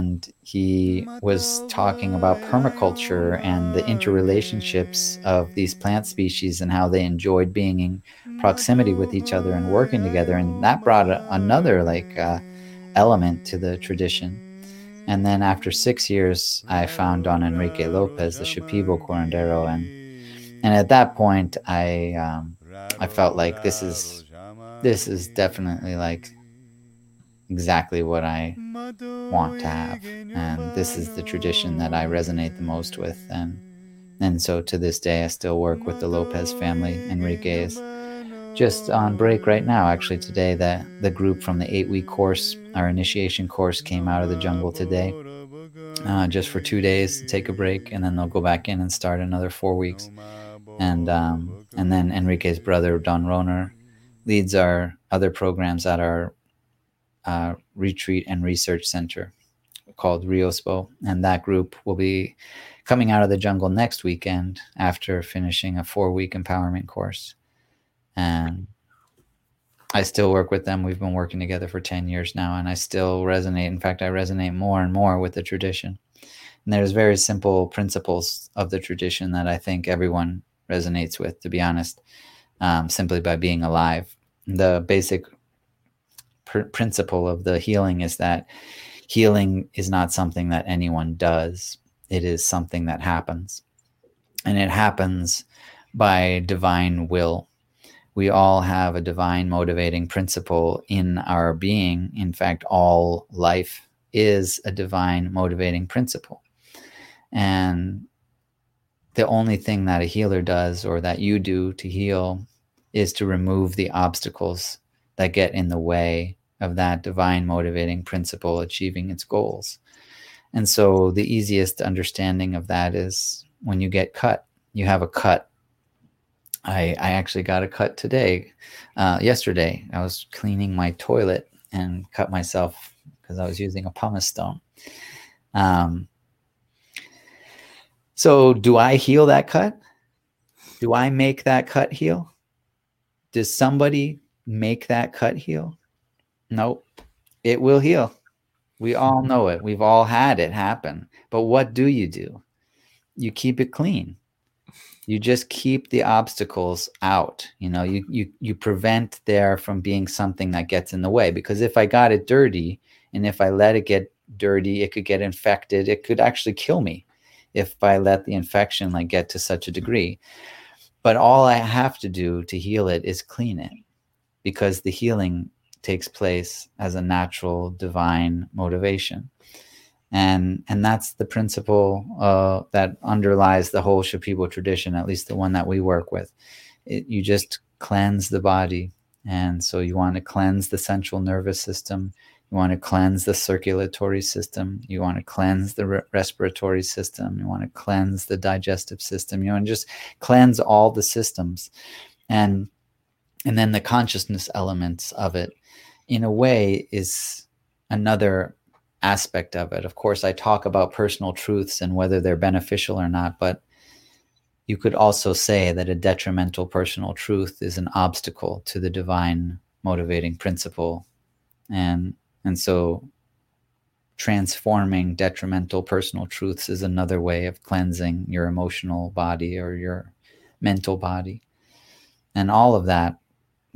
and he was talking about permaculture and the interrelationships of these plant species and how they enjoyed being in proximity with each other and working together. And that brought a, another like uh, element to the tradition. And then after six years i found don enrique lopez the shipibo curandero. And and at that point i um, i felt like this is this is definitely like exactly what I want to have. And this is the tradition that I resonate the most with. And and so to this day I still work with the Lopez family. Enrique is just on break right now. Actually today the the group from the eight week course, our initiation course came out of the jungle today. Uh, just for two days to take a break and then they'll go back in and start another four weeks. And um, and then Enrique's brother Don Roner leads our other programs at our uh, retreat and research center called Riospo. And that group will be coming out of the jungle next weekend after finishing a four week empowerment course. And I still work with them. We've been working together for 10 years now, and I still resonate. In fact, I resonate more and more with the tradition. And there's very simple principles of the tradition that I think everyone resonates with, to be honest, um, simply by being alive. The basic pr- principle of the healing is that healing is not something that anyone does, it is something that happens. And it happens by divine will. We all have a divine motivating principle in our being. In fact, all life is a divine motivating principle. And the only thing that a healer does or that you do to heal is to remove the obstacles that get in the way of that divine motivating principle achieving its goals. And so the easiest understanding of that is when you get cut, you have a cut. I, I actually got a cut today. Uh, yesterday, I was cleaning my toilet and cut myself because I was using a pumice stone. Um, so, do I heal that cut? Do I make that cut heal? Does somebody make that cut heal? Nope. It will heal. We all mm-hmm. know it. We've all had it happen. But what do you do? You keep it clean. You just keep the obstacles out. You know, you you you prevent there from being something that gets in the way because if I got it dirty and if I let it get dirty, it could get infected. It could actually kill me if I let the infection like get to such a degree. But all I have to do to heal it is clean it because the healing takes place as a natural divine motivation and and that's the principle uh, that underlies the whole Shipibo tradition, at least the one that we work with. It, you just cleanse the body, and so you want to cleanse the central nervous system. You want to cleanse the circulatory system. You want to cleanse the re- respiratory system. You want to cleanse the digestive system. You want to just cleanse all the systems, and and then the consciousness elements of it in a way is another aspect of it. Of course, I talk about personal truths and whether they're beneficial or not, but you could also say that a detrimental personal truth is an obstacle to the divine motivating principle. And and so transforming detrimental personal truths is another way of cleansing your emotional body or your mental body. And all of that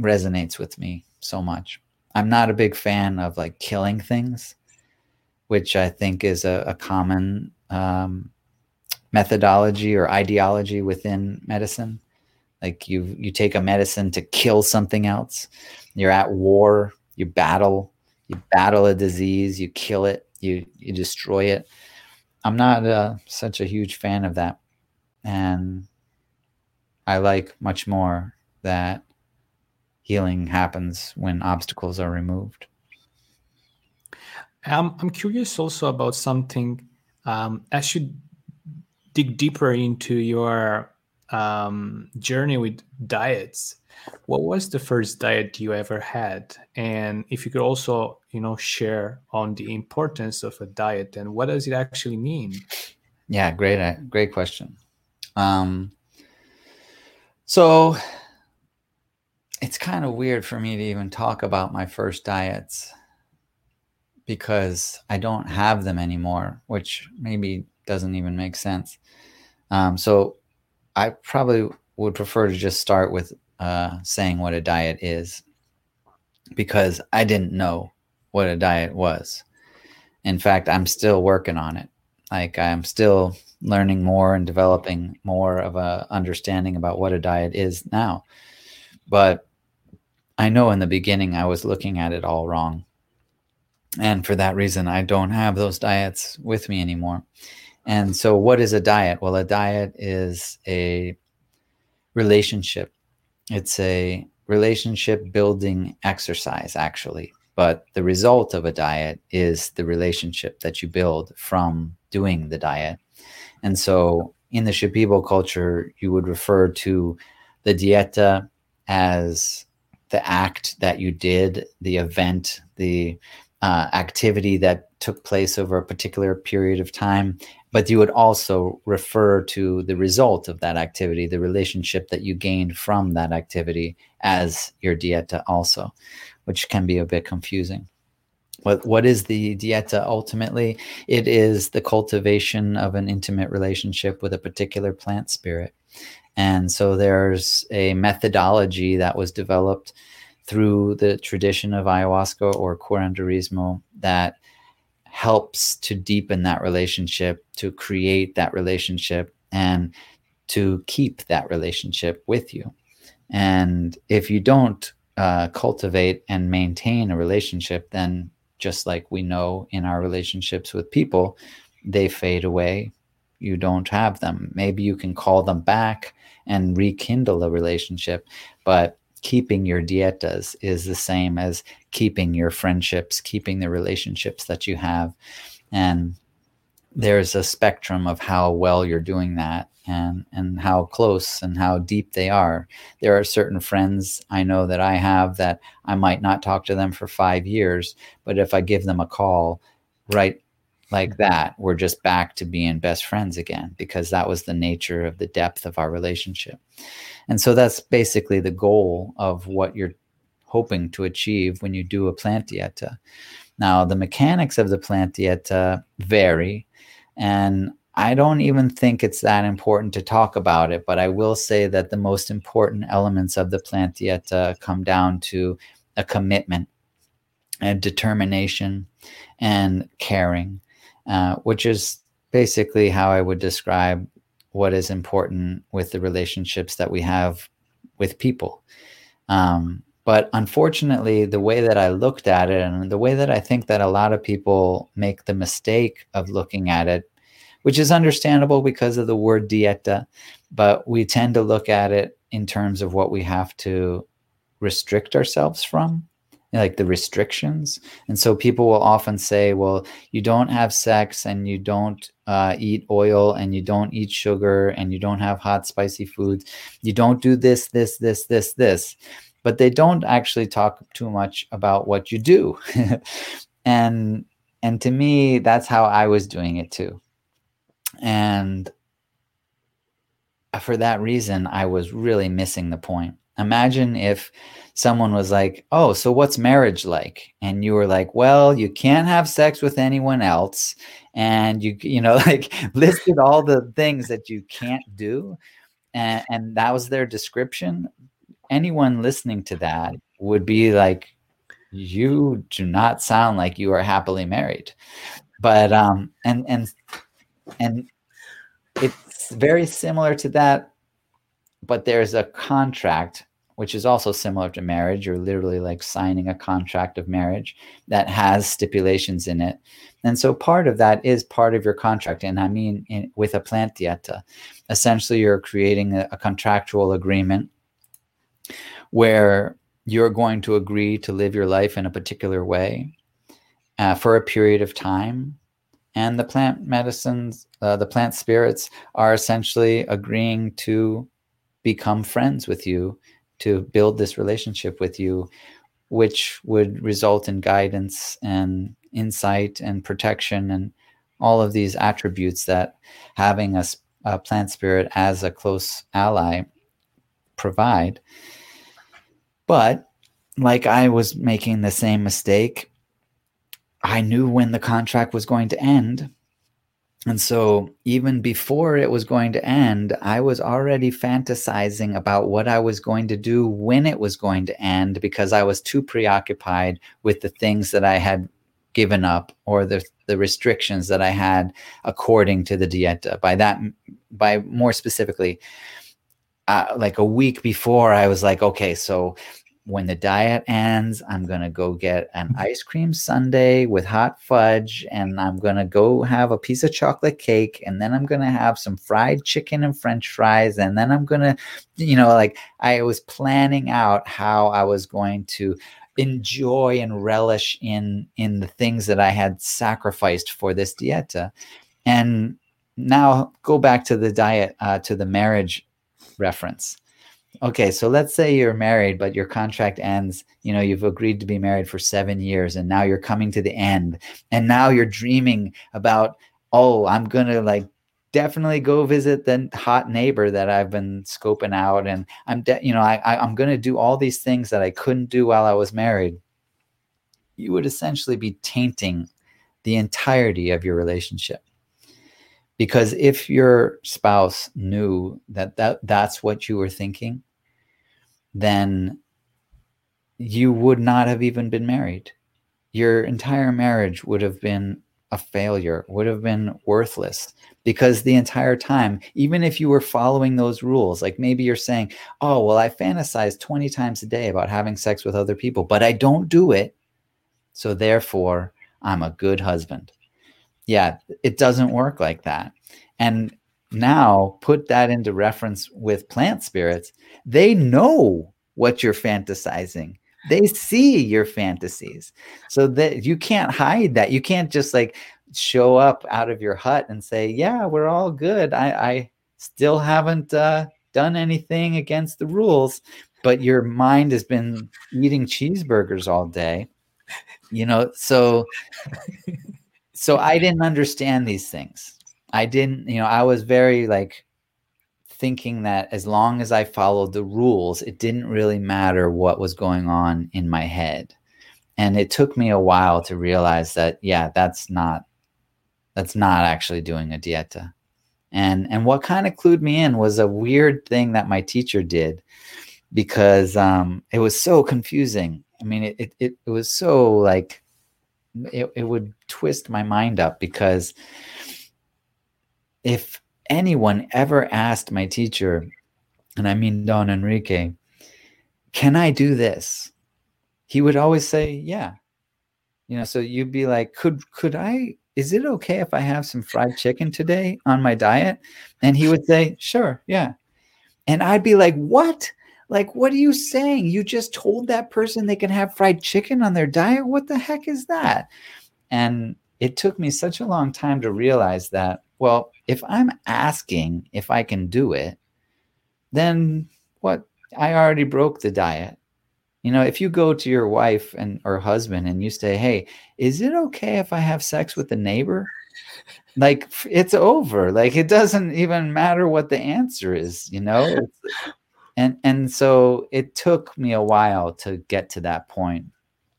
resonates with me so much. I'm not a big fan of like killing things, which I think is a, a common um, methodology or ideology within medicine. Like you, you take a medicine to kill something else. You're at war. You battle. You battle a disease. You kill it. You you destroy it. I'm not uh, such a huge fan of that, and I like much more that healing happens when obstacles are removed. I'm, I'm curious also about something um, as you dig deeper into your um, journey with diets. What was the first diet you ever had? And if you could also, you know, share on the importance of a diet and what does it actually mean? Yeah, great, uh, great question. Um, so it's kind of weird for me to even talk about my first diets because I don't have them anymore, which maybe doesn't even make sense. Um, so I probably would prefer to just start with uh, saying what a diet is because I didn't know what a diet was. In fact, I'm still working on it. Like I'm still learning more and developing more of a understanding about what a diet is now. But I know in the beginning I was looking at it all wrong. And for that reason, I don't have those diets with me anymore. And so, what is a diet? Well, a diet is a relationship, it's a relationship building exercise, actually. But the result of a diet is the relationship that you build from doing the diet. And so, in the Shipibo culture, you would refer to the dieta as the act that you did, the event, the uh, activity that took place over a particular period of time, but you would also refer to the result of that activity, the relationship that you gained from that activity as your dieta also, which can be a bit confusing. What, what is the dieta ultimately? It is the cultivation of an intimate relationship with a particular plant spirit. And so there's a methodology that was developed through the tradition of ayahuasca or curanderismo that helps to deepen that relationship, to create that relationship, and to keep that relationship with you. And if you don't uh, cultivate and maintain a relationship, then just like we know in our relationships with people, they fade away. You don't have them. Maybe you can call them back and rekindle a relationship, but keeping your dietas is the same as keeping your friendships, keeping the relationships that you have. And there's a spectrum of how well you're doing that and and how close and how deep they are. There are certain friends I know that I have that I might not talk to them for 5 years, but if I give them a call right like mm-hmm. that, we're just back to being best friends again because that was the nature of the depth of our relationship. And so that's basically the goal of what you're hoping to achieve when you do a plant dieta. Now, the mechanics of the plant dieta vary, and I don't even think it's that important to talk about it, but I will say that the most important elements of the plant dieta come down to a commitment and determination and caring, uh, which is basically how I would describe what is important with the relationships that we have with people. Um, but unfortunately, the way that I looked at it and the way that I think that a lot of people make the mistake of looking at it, which is understandable because of the word dieta, but we tend to look at it in terms of what we have to restrict ourselves from like the restrictions. And so people will often say, well, you don't have sex and you don't uh, eat oil and you don't eat sugar and you don't have hot, spicy foods. You don't do this, this, this, this, this. But they don't actually talk too much about what you do. and and to me, that's how I was doing it too. And for that reason, I was really missing the point. Imagine if someone was like, "Oh, so what's marriage like?" and you were like, "Well, you can't have sex with anyone else." And you you know like listed all the things that you can't do and and that was their description. Anyone listening to that would be like you do not sound like you are happily married. But um and and and it's very similar to that but there's a contract which is also similar to marriage. You're literally like signing a contract of marriage that has stipulations in it. And so part of that is part of your contract. And I mean, in, with a plant dieta, essentially you're creating a, a contractual agreement where you're going to agree to live your life in a particular way uh, for a period of time. And the plant medicines, uh, the plant spirits are essentially agreeing to become friends with you to build this relationship with you, which would result in guidance and insight and protection and all of these attributes that having a, a plant spirit as a close ally provide. But like I was making the same mistake, I knew when the contract was going to end. And so, even before it was going to end, I was already fantasizing about what I was going to do when it was going to end because I was too preoccupied with the things that I had given up or the, the restrictions that I had according to the dieta. By that, by more specifically, uh, like a week before, I was like, okay, so when the diet ends, I'm going to go get an mm-hmm. ice cream sundae with hot fudge and I'm going to go have a piece of chocolate cake and then I'm going to have some fried chicken and french fries and then I'm going to you know like I was planning out how I was going to enjoy and relish in in the things that I had sacrificed for this dieta. And now go back to the diet uh, to the marriage reference okay so let's say you're married but your contract ends you know you've agreed to be married for seven years and now you're coming to the end and now you're dreaming about oh i'm gonna like definitely go visit the hot neighbor that i've been scoping out and i'm de- you know I, I i'm gonna do all these things that i couldn't do while i was married. You would essentially be tainting the entirety of your relationship because if your spouse knew that, that that's what you were thinking then you would not have even been married. Your entire marriage would have been a failure would have been worthless. Because the entire time even if you were following those rules like maybe you're saying oh well i fantasize 20 times a day about having sex with other people but i don't do it. So therefore i'm a good husband yeah, it doesn't work like that. And now put that into reference with plant spirits. They know what you're fantasizing. They see your fantasies. So that you can't hide that. You can't just like show up out of your hut and say, "Yeah, we're all good. I, I still haven't uh, done anything against the rules." But your mind has been eating cheeseburgers all day. You know, so so I didn't understand these things. I didn't, you know, I was very like thinking that as long as I followed the rules, it didn't really matter what was going on in my head. And it took me a while to realize that, yeah, that's not that's not actually doing a dieta. And and what kind of clued me in was a weird thing that my teacher did because um, it was so confusing. I mean, it, it it was so like it, it would twist my mind up because if anyone ever asked my teacher, and I mean Don Enrique, can I do this? He would always say, yeah. You know, so you'd be like, could could I is it okay if I have some fried chicken today on my diet? And he would say, sure, yeah. And I'd be like, what? Like, what are you saying? You just told that person they can have fried chicken on their diet? What the heck is that? And it took me such a long time to realize that, well, if I'm asking if I can do it, then what? I already broke the diet. You know, if you go to your wife and or husband and you say, "Hey, is it okay if I have sex with the neighbor?" Like it's over. Like it doesn't even matter what the answer is, you know? And and so it took me a while to get to that point.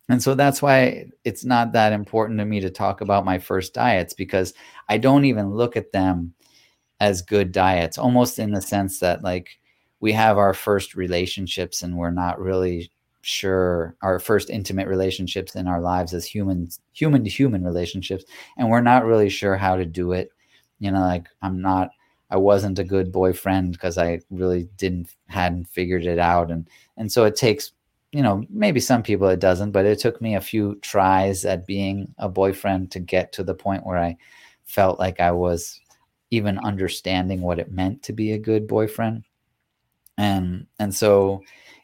And so that's why it's not that important to me to talk about my first diets because i don't even look at them as good diets almost in the sense that like we have our first relationships and we're not really sure our first intimate relationships in our lives as humans human to human relationships and we're not really sure how to do it. You know like i'm not I wasn't a good boyfriend because I really didn't hadn't figured it out. And and so it takes you know maybe some people it doesn't but it took me a few tries at being a boyfriend to get to the point where I felt like I was even understanding what it meant to be a good boyfriend. And and so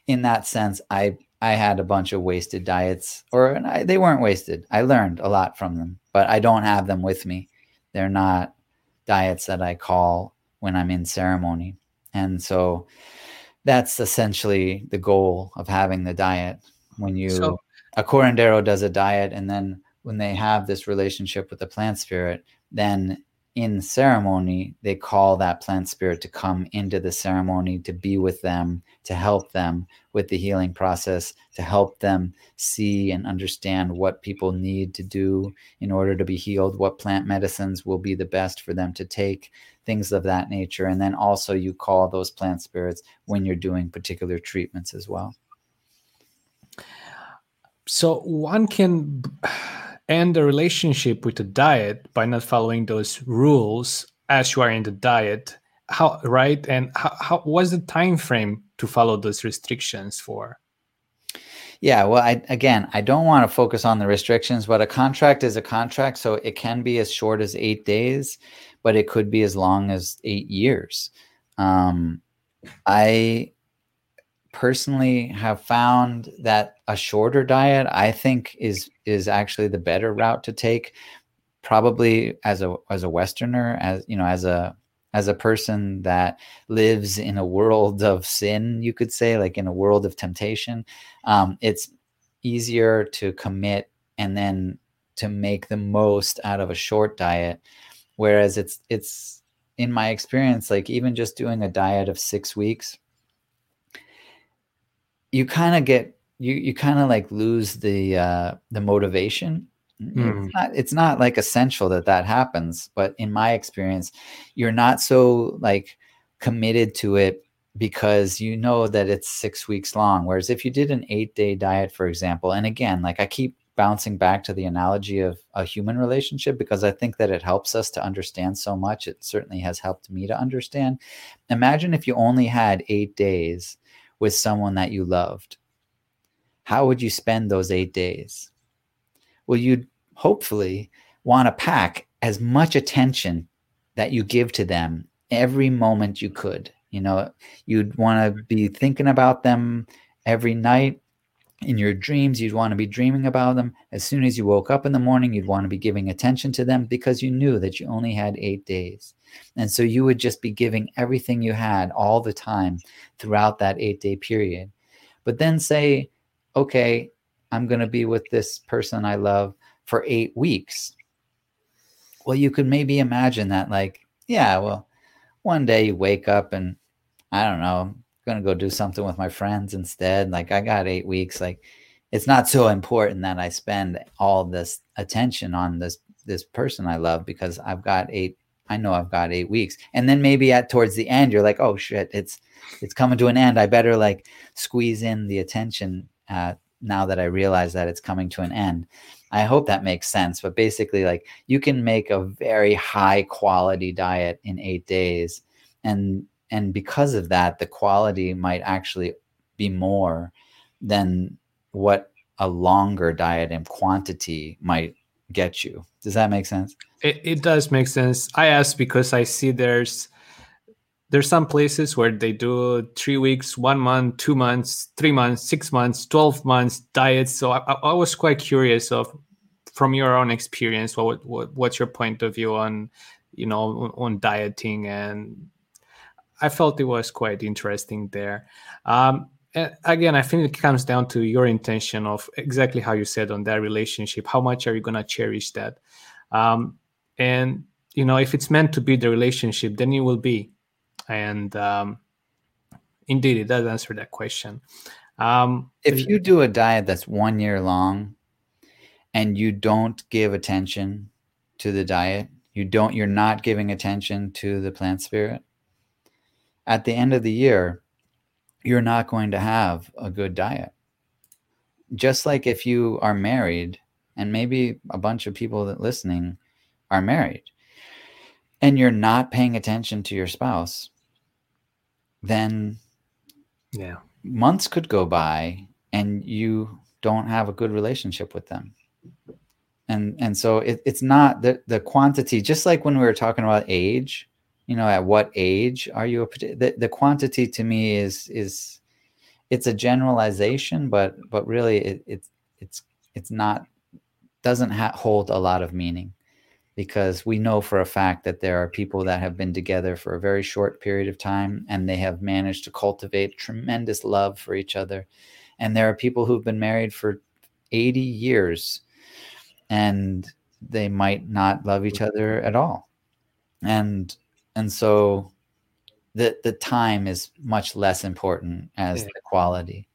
in that sense I I had a bunch of wasted diets or I, they weren't wasted. I learned a lot from them but I don't have them with me. They're not diets that I call when I'm in ceremony. And so that's essentially the goal of having the diet. When you, so, a curandero does a diet, and then when they have this relationship with the plant spirit, then in ceremony, they call that plant spirit to come into the ceremony to be with them, to help them with the healing process, to help them see and understand what people need to do in order to be healed, what plant medicines will be the best for them to take, things of that nature. And then also, you call those plant spirits when you're doing particular treatments as well. So, one can end a relationship with a diet by not following those rules as you are in the diet how right and how, how what's the time frame to follow those restrictions for yeah well I, again i don't want to focus on the restrictions but a contract is a contract so it can be as short as eight days but it could be as long as eight years. Um, i personally have found that a shorter diet i think is is actually the better route to take probably as a as a westerner as you know as a as a person that lives in a world of sin you could say like in a world of temptation. Um, it's easier to commit and then to make the most out of a short diet whereas it's it's in my experience like even just doing a diet of six weeks you kind of get you you kind of like lose the uh the motivation mm. it's, hmm. not, it's not like essential that that happens but in my experience you're not so like committed to it because you know that it's six weeks long whereas if you did an eight day diet for example and again like i keep bouncing back to the analogy of a human relationship because i think that it helps us to understand so much it certainly has helped me to understand imagine if you only had eight days with someone that you loved, how would you spend those eight days? Well, you'd hopefully want to pack as much attention that you give to them every moment you could. You know, you'd want to be thinking about them every night in your dreams, you'd want to be dreaming about them. As soon as you woke up in the morning, you'd want to be giving attention to them because you knew that you only had eight days. And so you would just be giving everything you had all the time throughout that eight day period. But then say, okay, I'm going to be with this person I love for eight weeks. Well, you could maybe imagine that, like, yeah, well, one day you wake up and I don't know, gonna go do something with my friends instead. Like I got eight weeks. Like it's not so important that I spend all this attention on this this person I love because I've got eight. I know I've got eight weeks, and then maybe at towards the end, you're like, oh shit, it's it's coming to an end. I better like squeeze in the attention uh, now that I realize that it's coming to an end. I hope that makes sense. But basically, like you can make a very high quality diet in eight days, and and because of that the quality might actually be more than what a longer diet and quantity might get you. Does that make sense? It, it does make sense. I ask because i see there's there's some places where they do three weeks one month two months three months six months 12 months diets. So i, I was quite curious of from your own experience what, what what's your point of view on you know on, on dieting and I felt it was quite interesting there. Um, again, I think it comes down to your intention of exactly how you said on that relationship. How much are you going to cherish that? Um, and you know, if it's meant to be the relationship, then it will be. And um, indeed, it does answer that question. Um, if you do a diet that's one year long, and you don't give attention to the diet, you don't, you're not giving attention to the plant spirit at the end of the year, you're not going to have a good diet. Just like if you are married, and maybe a bunch of people that listening are married, and you're not paying attention to your spouse, then yeah, months could go by and you don't have a good relationship with them. And and so it, it's not the the quantity, just like when we were talking about age, you know at what age are you a the, the quantity to me is is it's a generalization but but really it, it's it's it's not doesn't ha- hold a lot of meaning. Because we know for a fact that there are people that have been together for a very short period of time and they have managed to cultivate tremendous love for each other. And there are people who've been married for 80 years and they might not love each other at all. And and so the the time is much less important as yeah. the quality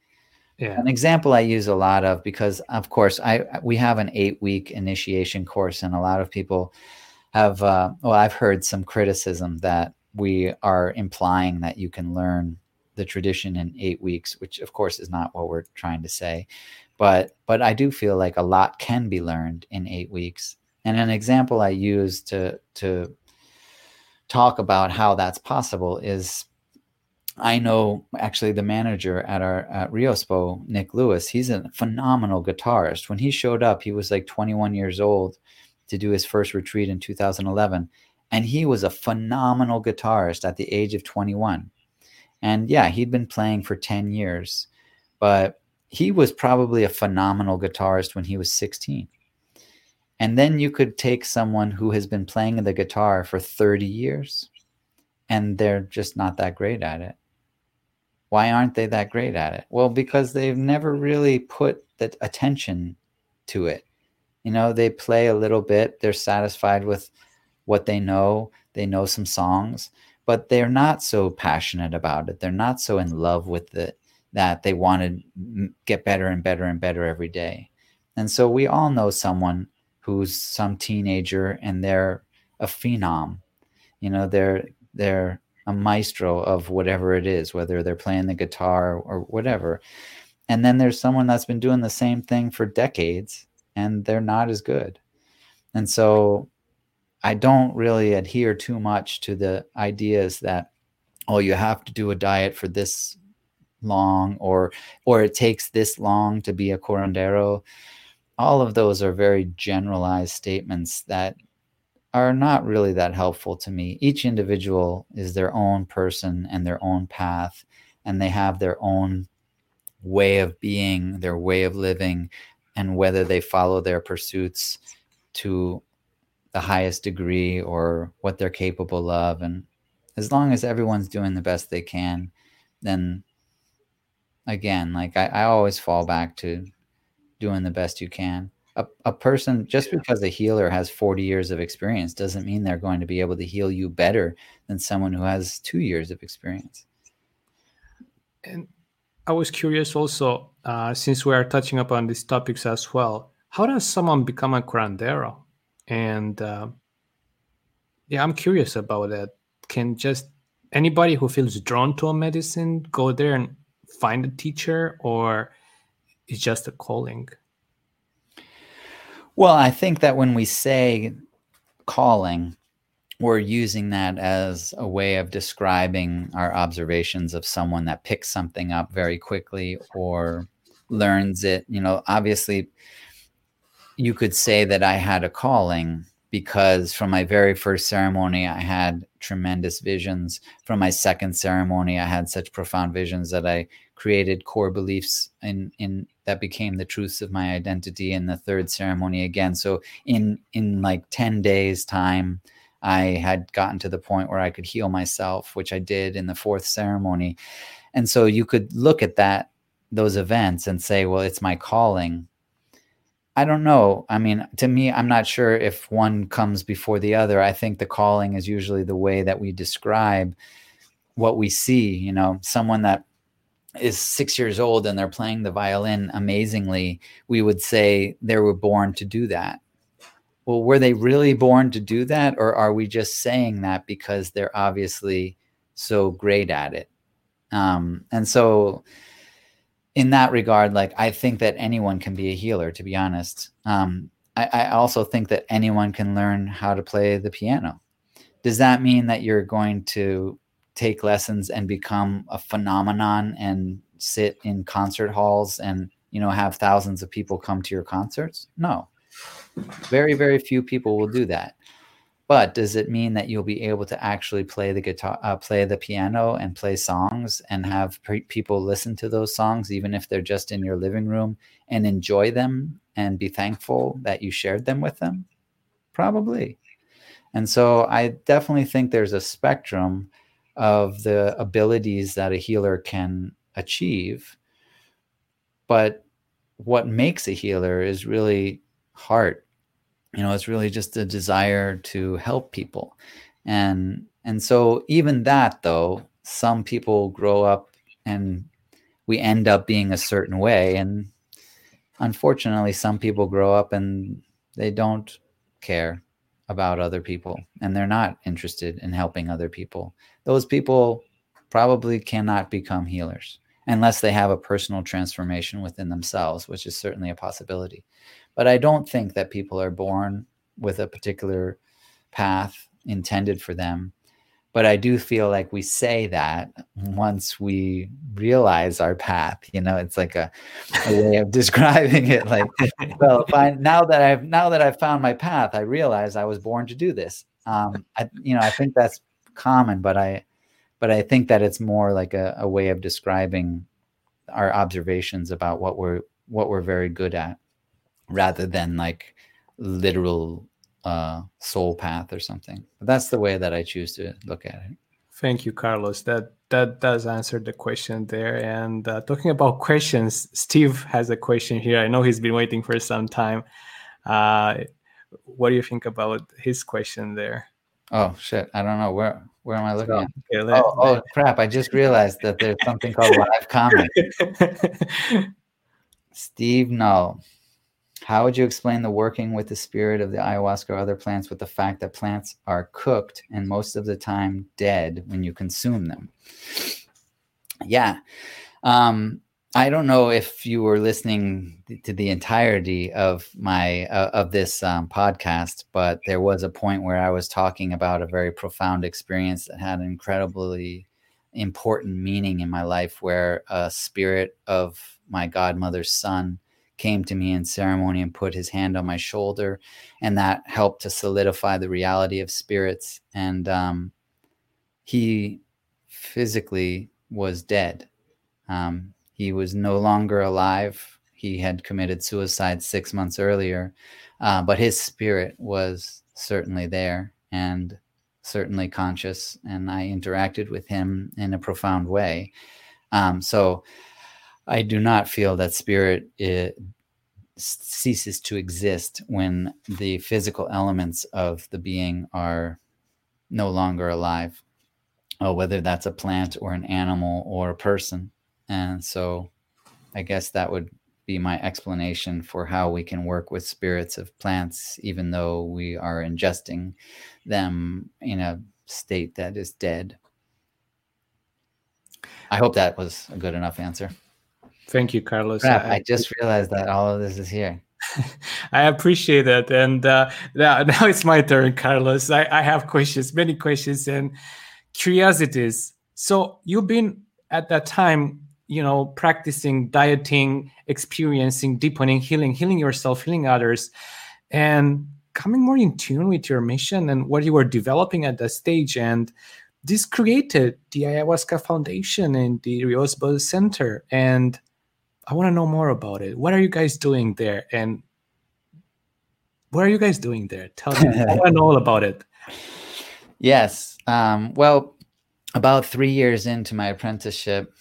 yeah. An example I use a lot of because of course I we have an 8 week initiation course and a lot of people have uh, well I've heard some criticism that we are implying that you can learn the tradition in 8 weeks which of course is not what we're trying to say but but I do feel like a lot can be learned in 8 weeks and an example I use to to talk about how that's possible is I know actually the manager at our at Riospo, Nick Lewis, he's a phenomenal guitarist. When he showed up, he was like 21 years old to do his first retreat in 2011. And he was a phenomenal guitarist at the age of 21. And yeah, he'd been playing for 10 years, but he was probably a phenomenal guitarist when he was 16. And then you could take someone who has been playing the guitar for 30 years and they're just not that great at it. Why aren't they that great at it? Well, because they've never really put the attention to it. You know, they play a little bit, they're satisfied with what they know, they know some songs, but they're not so passionate about it. They're not so in love with it that they want to get better and better and better every day. And so we all know someone who's some teenager and they're a phenom. You know, they're they're a maestro of whatever it is, whether they're playing the guitar or whatever. And then there's someone that's been doing the same thing for decades and they're not as good. And so I don't really adhere too much to the ideas that, oh, you have to do a diet for this long or or it takes this long to be a curandero. All of those are very generalized statements that are not really that helpful to me. Each individual is their own person and their own path, and they have their own way of being, their way of living, and whether they follow their pursuits to the highest degree or what they're capable of. And as long as everyone's doing the best they can, then again, like I, I always fall back to doing the best you can. A, a person just because a healer has 40 years of experience doesn't mean they're going to be able to heal you better than someone who has two years of experience. And i was curious also uh, since we are touching upon these topics as well how does someone become a curandero? And uh, yeah i'm curious about that. Can just anybody who feels drawn to a medicine go there and find a teacher or it's just a calling well, I think that when we say calling, we're using that as a way of describing our observations of someone that picks something up very quickly or learns it. You know, obviously, you could say that I had a calling because from my very first ceremony, I had tremendous visions. From my second ceremony, I had such profound visions that I created core beliefs in in that became the truths of my identity in the third ceremony again so in in like 10 days time i had gotten to the point where i could heal myself which i did in the fourth ceremony and so you could look at that those events and say well it's my calling i don't know i mean to me i'm not sure if one comes before the other i think the calling is usually the way that we describe what we see you know someone that is six years old and they're playing the violin amazingly, we would say they were born to do that. Well, were they really born to do that? Or are we just saying that because they're obviously so great at it? Um, and so, in that regard, like I think that anyone can be a healer, to be honest. Um, I, I also think that anyone can learn how to play the piano. Does that mean that you're going to take lessons and become a phenomenon and sit in concert halls and you know have thousands of people come to your concerts no very very few people will do that but does it mean that you'll be able to actually play the guitar uh, play the piano and play songs and have pre- people listen to those songs even if they're just in your living room and enjoy them and be thankful that you shared them with them probably and so i definitely think there's a spectrum of the abilities that a healer can achieve. But what makes a healer is really heart. You know, it's really just a desire to help people. and and so even that though some people grow up and we end up being a certain way. And unfortunately some people grow up and they don't care about other people and they're not interested in helping other people. Those people probably cannot become healers unless they have a personal transformation within themselves which is certainly a possibility but i don't think that people are born with a particular path intended for them but I do feel like we say that once we realize our path. You know, it's like a, a way of describing it. Like, well, I now that I've now that I've found my path, I realize I was born to do this. Um, I, you know, I think that's common, but I, but I think that it's more like a, a way of describing our observations about what we're what we're very good at, rather than like literal uh, soul path or something. But that's the way that I choose to look at it. Thank you, Carlos. That that does answer the question there. And uh, talking about questions, Steve has a question here. I know he's been waiting for some time. Uh, what do you think about his question there? Oh shit! I don't know where where am I looking? at? Okay, let, oh, oh crap! I just realized that there's something called live comment. Steve Null. How would you explain the working with the spirit of the ayahuasca or other plants with the fact that plants are cooked and most of the time dead when you consume them? Yeah. Um, I don't know if you were listening to the entirety of my uh, of this um, podcast, but there was a point where I was talking about a very profound experience that had an incredibly important meaning in my life, where a spirit of my godmother's son came to me in ceremony and put his hand on my shoulder, and that helped to solidify the reality of spirits. And um, he physically was dead. Um, he was no longer alive. He had committed suicide six months earlier, uh, but his spirit was certainly there and certainly conscious. And I interacted with him in a profound way. Um, so I do not feel that spirit eh, it ceases to exist when the physical elements of the being are no longer alive, oh, whether that's a plant or an animal or a person. And so I guess that would be my explanation for how we can work with spirits of plants, even though we are ingesting them in a state that is dead. I hope that was a good enough answer. Thank you, Carlos. Crap, I, I just realized that all of this is here. I appreciate that. And uh, now, now it's my turn, Carlos. I, I have questions, many questions and curiosities. So you've been at that time, you know, practicing dieting, experiencing deepening, healing, healing yourself, healing others, and coming more in tune with your mission and what you were developing at that stage. And this created the Ayahuasca Foundation and the Rios Center. And I want to know more about it. What are you guys doing there? And what are you guys doing there? Tell me. I want to know all about it. Yes. Um, well, about three years into my apprenticeship,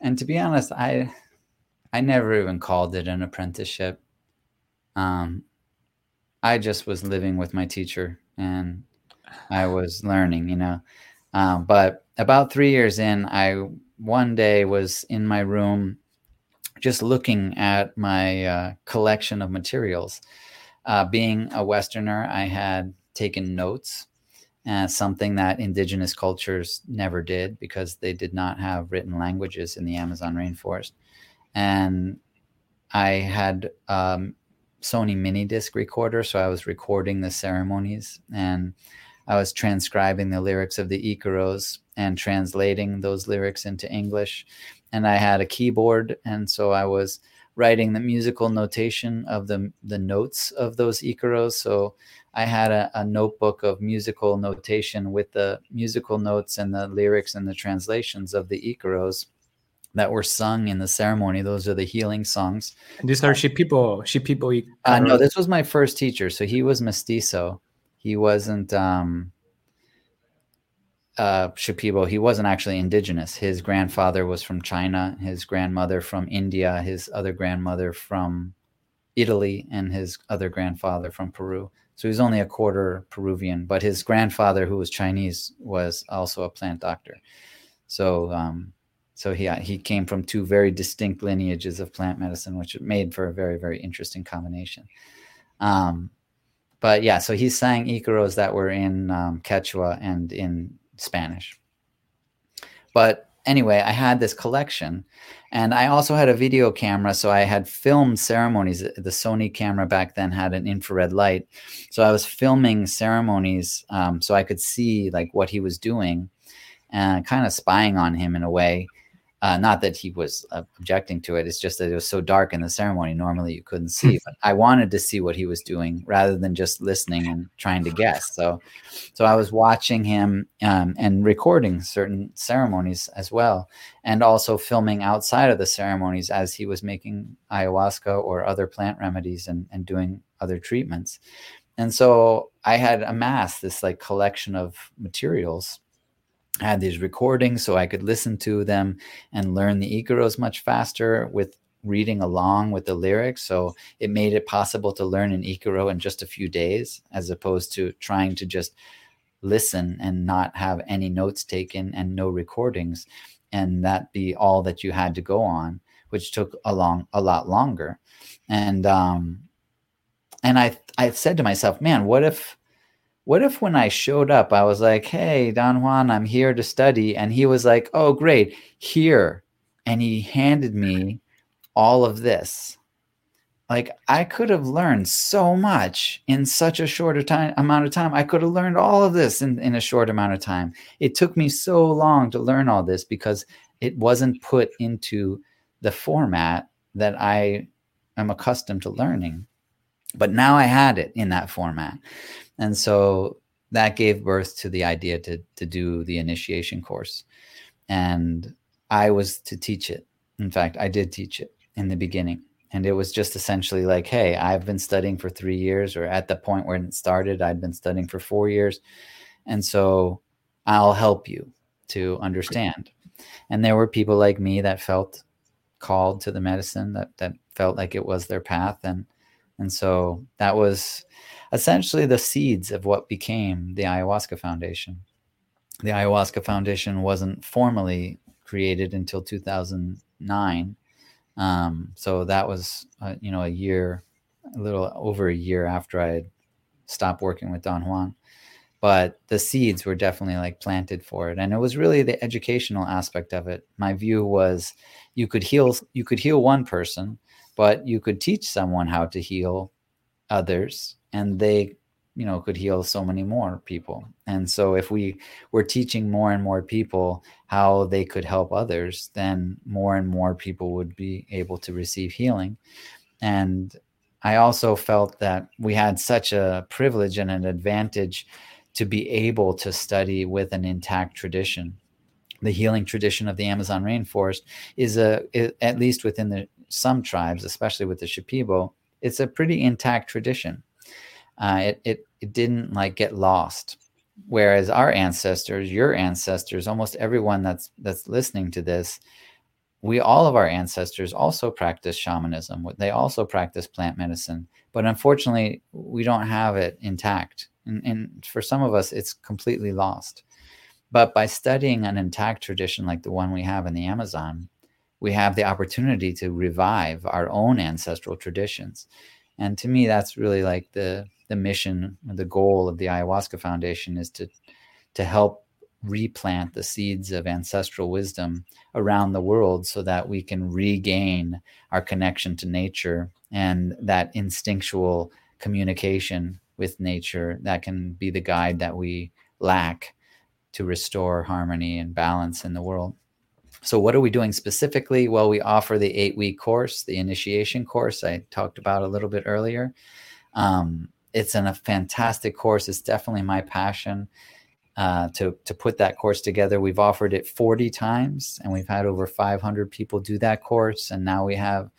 and to be honest, I I never even called it an apprenticeship. Um, I just was living with my teacher and I was learning, you know. Um, but about three years in, I one day was in my room just looking at my uh, collection of materials. Uh, being a Westerner, I had taken notes, uh, something that indigenous cultures never did because they did not have written languages in the Amazon rainforest. And I had um, Sony mini disc recorder, so I was recording the ceremonies and I was transcribing the lyrics of the Icaros and translating those lyrics into English and I had a keyboard, and so I was writing the musical notation of the the notes of those icaros. So I had a, a, notebook of musical notation with the musical notes and the lyrics and the translations of the icaros that were sung in the ceremony. Those are the healing songs. And these are Shipibo, Shipibo. Uh, no, this was my first teacher. So he was mestizo. He wasn't. Um, uh, Shipibo, he wasn't actually indigenous. His grandfather was from China, his grandmother from India, his other grandmother from Italy, and his other grandfather from Peru. So he was only a quarter Peruvian, but his grandfather, who was Chinese, was also a plant doctor. So, um, so he he came from two very distinct lineages of plant medicine, which made for a very very interesting combination. Um, but yeah, so he sang Icaros that were in um, Quechua and in Spanish. But anyway, I had this collection, and I also had a video camera, so I had filmed ceremonies. The Sony camera back then had an infrared light, so I was filming ceremonies um, so I could see like what he was doing, and kind of spying on him in a way. Uh, not that he was uh, objecting to it. It's just that it was so dark in the ceremony. Normally, you couldn't see. Hmm. but I wanted to see what he was doing rather than just listening and trying to guess. So, so I was watching him um, and recording certain ceremonies as well, and also filming outside of the ceremonies as he was making ayahuasca or other plant remedies and and doing other treatments. And so I had amassed this like collection of materials had these recordings so I could listen to them and learn the Icaros much faster with reading along with the lyrics. So it made it possible to learn an Icaro in just a few days, as opposed to trying to just listen and not have any notes taken and no recordings, and that be all that you had to go on, which took a long a lot longer. And um, and I I said to myself, man, what if what if when I showed up, I was like, hey, Don Juan, I'm here to study. And he was like, oh, great, here. And he handed me all of this. Like I could have learned so much in such a short time, amount of time. I could have learned all of this in, in a short amount of time. It took me so long to learn all this because it wasn't put into the format that I am accustomed to learning. But now I had it in that format. And so that gave birth to the idea to, to do the initiation course. And I was to teach it. In fact, I did teach it in the beginning. And it was just essentially like, hey, I've been studying for three years, or at the point where it started, I'd been studying for four years. And so I'll help you to understand. And there were people like me that felt called to the medicine, that, that felt like it was their path. And and so that was essentially the seeds of what became the Ayahuasca Foundation. The Ayahuasca Foundation wasn't formally created until 2009. Um, so that was, uh, you know, a year, a little over a year after I had stopped working with Don Juan. But the seeds were definitely like planted for it, and it was really the educational aspect of it. My view was, you could heal, you could heal one person, but you could teach someone how to heal others and they you know could heal so many more people. And so if we were teaching more and more people how they could help others then more and more people would be able to receive healing. And i also felt that we had such a privilege and an advantage to be able to study with an intact tradition. The healing tradition of the amazon rainforest is a at least within the some tribes, especially with the Shipibo, it's a pretty intact tradition. Uh, it, it it didn't like get lost. Whereas our ancestors, your ancestors, almost everyone that's that's listening to this, we all of our ancestors also practice shamanism. They also practice plant medicine, but unfortunately, we don't have it intact. And, and for some of us, it's completely lost. But by studying an intact tradition like the one we have in the Amazon, we have the opportunity to revive our own ancestral traditions. And to me, that's really like the the mission, the goal of the Ayahuasca Foundation is to to help replant the seeds of ancestral wisdom around the world so that we can regain our connection to nature and that instinctual communication with nature that can be the guide that we lack to restore harmony and balance in the world. So, what are we doing specifically? Well, we offer the eight week course, the initiation course I talked about a little bit earlier. Um, it's an, a fantastic course. It's definitely my passion uh, to, to put that course together. We've offered it 40 times and we've had over 500 people do that course. And now we have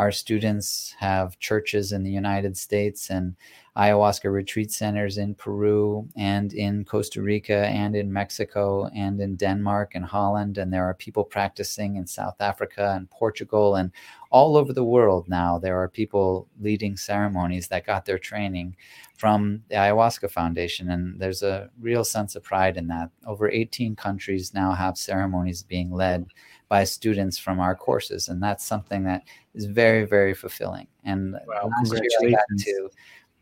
our students have churches in the United States. And ayahuasca retreat centers in Peru and in Costa Rica and in Mexico and in Denmark and Holland. And there are people practicing in South Africa and Portugal and all over the world now. There are people leading ceremonies that got their training from the Ayahuasca Foundation. And there's a real sense of pride in that. Over 18 countries now have ceremonies being led by students from our courses. And that's something that is very, very fulfilling. And wow, last year I got to,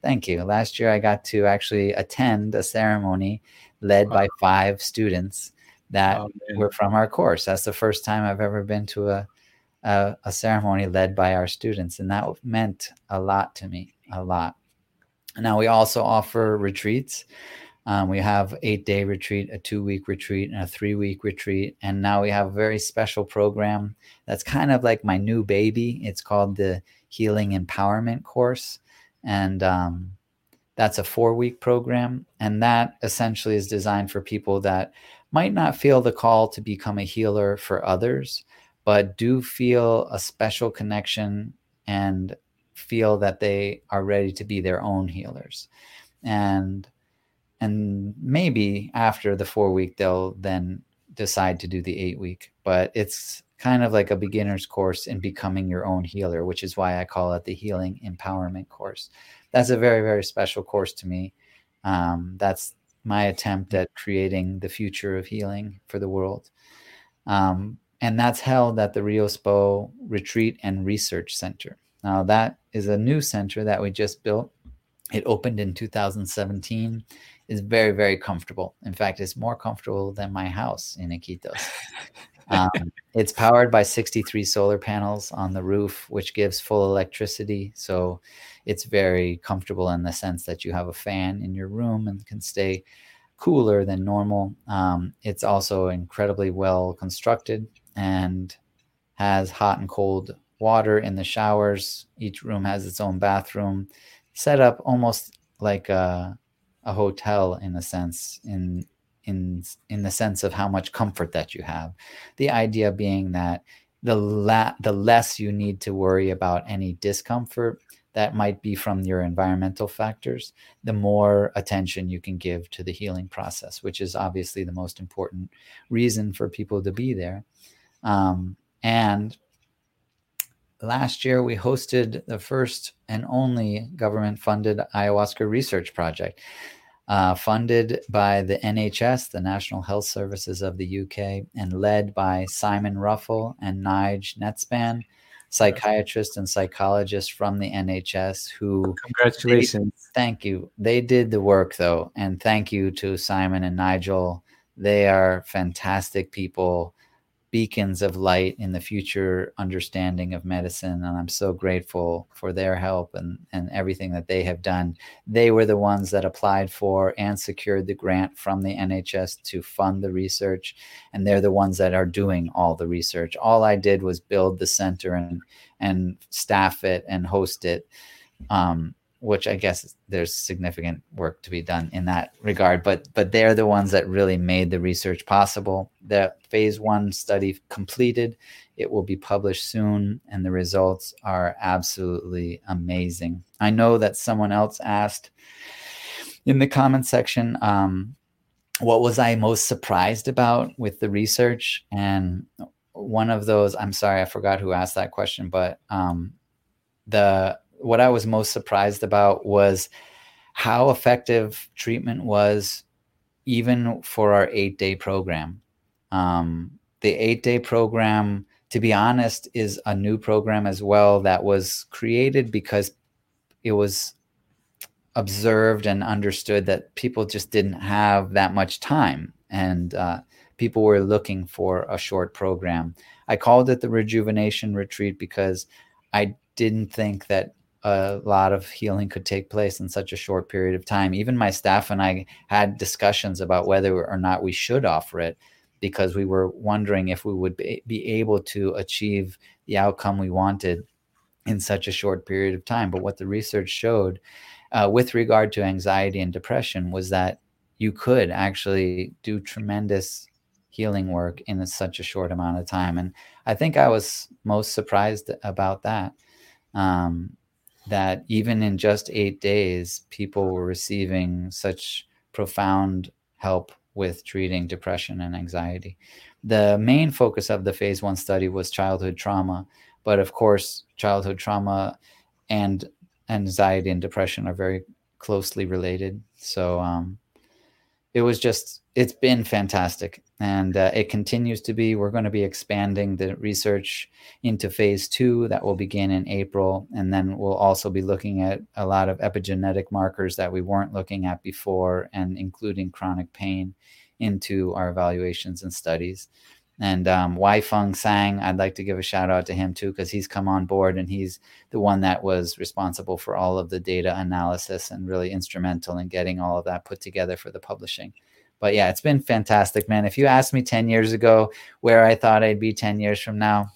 thank you. Last year I got to actually attend a ceremony led wow. by five students that oh, were from our course. That's the first time I've ever been to a, a, a ceremony led by our students. And that meant a lot to me, a lot. Now we also offer retreats. Um, we have eight day retreat, a two week retreat, and a three week retreat. And now we have a very special program that's kind of like my new baby. It's called the Healing Empowerment Course. And um, that's a four week program. And that essentially is designed for people that might not feel the call to become a healer for others, but do feel a special connection and feel that they are ready to be their own healers. And and maybe after the four week they'll then decide to do the eight week but it's kind of like a beginner's course in becoming your own healer which is why i call it the healing empowerment course. That's a very very special course to me. Um, that's my attempt at creating the future of healing for the world. Um, and that's held at the Riosanco retreat and research center. Now that is a new center that we just built. It opened in 2017 is very very comfortable. In fact, it's more comfortable than my house in Iquitos. um, it's powered by 63 solar panels on the roof, which gives full electricity. So it's very comfortable in the sense that you have a fan in your room and can stay cooler than normal. Um, it's also incredibly well constructed and has hot and cold water in the showers. Each room has its own bathroom, set up almost like a a hotel in a sense in in in the sense of how much comfort that you have. The idea being that the la- the less you need to worry about any discomfort that might be from your environmental factors the more attention you can give to the healing process which is obviously the most important reason for people to be there. Um, and last year we hosted the first and only government funded ayahuasca research project uh, funded by the NHS, the National Health Services of the UK, and led by Simon Ruffell and Nige Netzband, psychiatrists and psychologists from the NHS who congratulations. They, thank you. They did the work though, and thank you to Simon and Nigel. They are fantastic people beacons of light in the future understanding of medicine and i'm so grateful for their help and, and everything that they have done. They were the ones that applied for and secured the grant from the nhs to fund the research and they're the ones that are doing all the research. All i did was build the center and and staff it and host it um, which I guess there's significant work to be done in that regard. But but they're the ones that really made the research possible. The phase one study completed. It will be published soon, and the results are absolutely amazing. I know that someone else asked in the comment section, um, what was I most surprised about with the research? And one of those, I'm sorry, I forgot who asked that question, but um, the what I was most surprised about was how effective treatment was, even for our eight day program. Um, the eight day program, to be honest, is a new program as well that was created because it was observed and understood that people just didn't have that much time and uh, people were looking for a short program. I called it the rejuvenation retreat because I didn't think that a lot of healing could take place in such a short period of time. Even my staff and I had discussions about whether or not we should offer it because we were wondering if we would be able to achieve the outcome we wanted in such a short period of time. But what the research showed uh, with regard to anxiety and depression was that you could actually do tremendous healing work in such a short amount of time. And I think I was most surprised about that. Um, that even in just eight days, people were receiving such profound help with treating depression and anxiety. The main focus of the phase one study was childhood trauma, but of course, childhood trauma and anxiety and depression are very closely related. So um, it was just, it's been fantastic and uh, it continues to be. We're going to be expanding the research into phase two that will begin in April, and then we'll also be looking at a lot of epigenetic markers that we weren't looking at before, and including chronic pain into our evaluations and studies. And um, Wai Feng Tsang, I'd like to give a shout out to him too, because he's come on board and he's the one that was responsible for all of the data analysis and really instrumental in getting all of that put together for the publishing but yeah, it's been fantastic, man. If you asked me 10 years ago where I thought I'd be 10 years from now,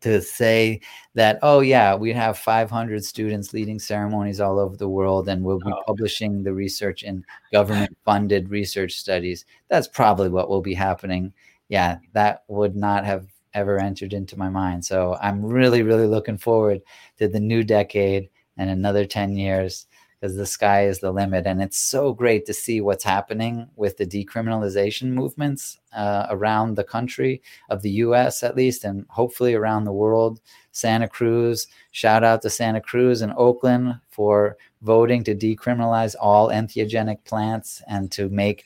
to say that, oh, yeah, we have 500 students leading ceremonies all over the world and we'll be oh. publishing the research in government funded research studies. That's probably what will be happening. Yeah, that would not have ever entered into my mind. So I'm really, really looking forward to the new decade and another 10 years because the sky is the limit. And it's so great to see what's happening with the decriminalization movements uh, around the country, of the US at least, and hopefully around the world. Santa Cruz, shout out to Santa Cruz and Oakland for voting to decriminalize all entheogenic plants and to make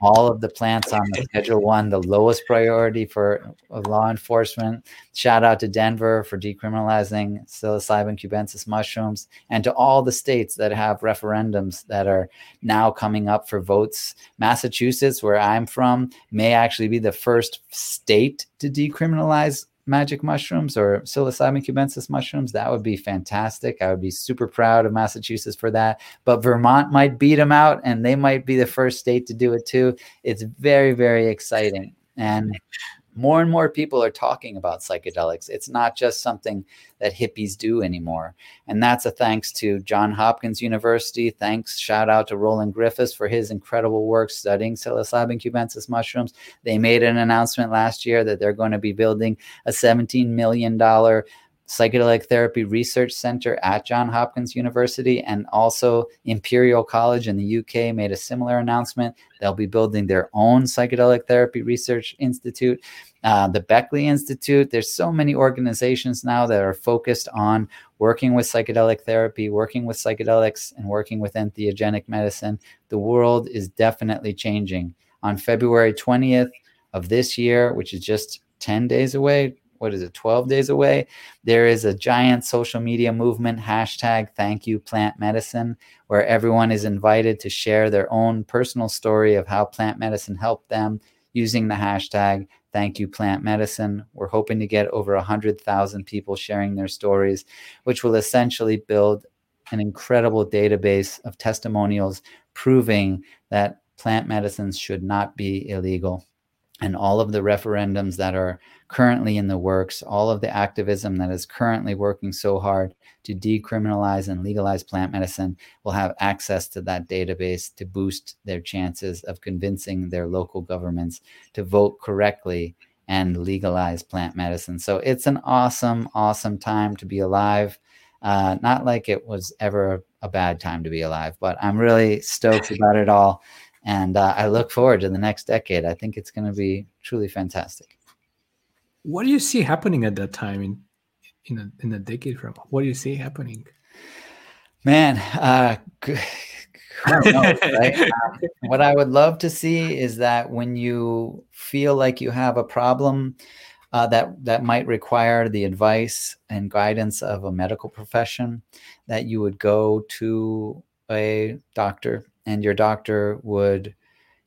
all of the plants on the schedule one the lowest priority for law enforcement. Shout out to denver for decriminalizing psilocybin cubensis mushrooms and to all the states that have referendums that are now coming up for votes. Massachusetts where i'm from may actually be the first state to decriminalize magic mushrooms or psilocybin cubensis mushrooms, that would be fantastic. I would be super proud of Massachusetts for that. But Vermont might beat them out and they might be the first state to do it too. It's very, very exciting. And more and more people are talking about psychedelics. It's not just something that hippies do anymore. And that's a thanks to John Hopkins University. Thanks, shout out to Roland Griffiths for his incredible work studying psilocybin cubensis mushrooms. They made an announcement last year that they're going to be building a $17 million psychedelic therapy research center at John Hopkins University and also Imperial College in the UK made a similar announcement. They'll be building their own psychedelic therapy research institute. Uh, the Beckley Institute, there's so many organizations now that are focused on working with psychedelic therapy, working with psychedelics, and working with entheogenic medicine. The world is definitely changing. On February 20th of this year, which is just 10 days away, what is it 12 days away? There is a giant social media movement hashtag thank you plant medicine where everyone is invited to share their own personal story of how plant medicine helped them using the hashtag thank you plant medicine. We're hoping to get over 100000 people sharing their stories which will essentially build an incredible database of testimonials proving that plant medicines should not be illegal and all of the referendums that are currently in the works, all of the activism that is currently working so hard to decriminalize and legalize plant medicine will have access to that database to boost their chances of convincing their local governments to vote correctly and legalize plant medicine. So it's an awesome, awesome time to be alive. Uh, not like it was ever a bad time to be alive, but I'm really stoked about it all. And uh, I look forward to the next decade. I think it's going to be truly fantastic. What do you see happening at that time in in a, in a decade from? What do you see happening? Man, uh, know, right? um, what I would love to see is that when you feel like you have a problem uh, that that might require the advice and guidance of a medical profession, that you would go to a doctor and your doctor would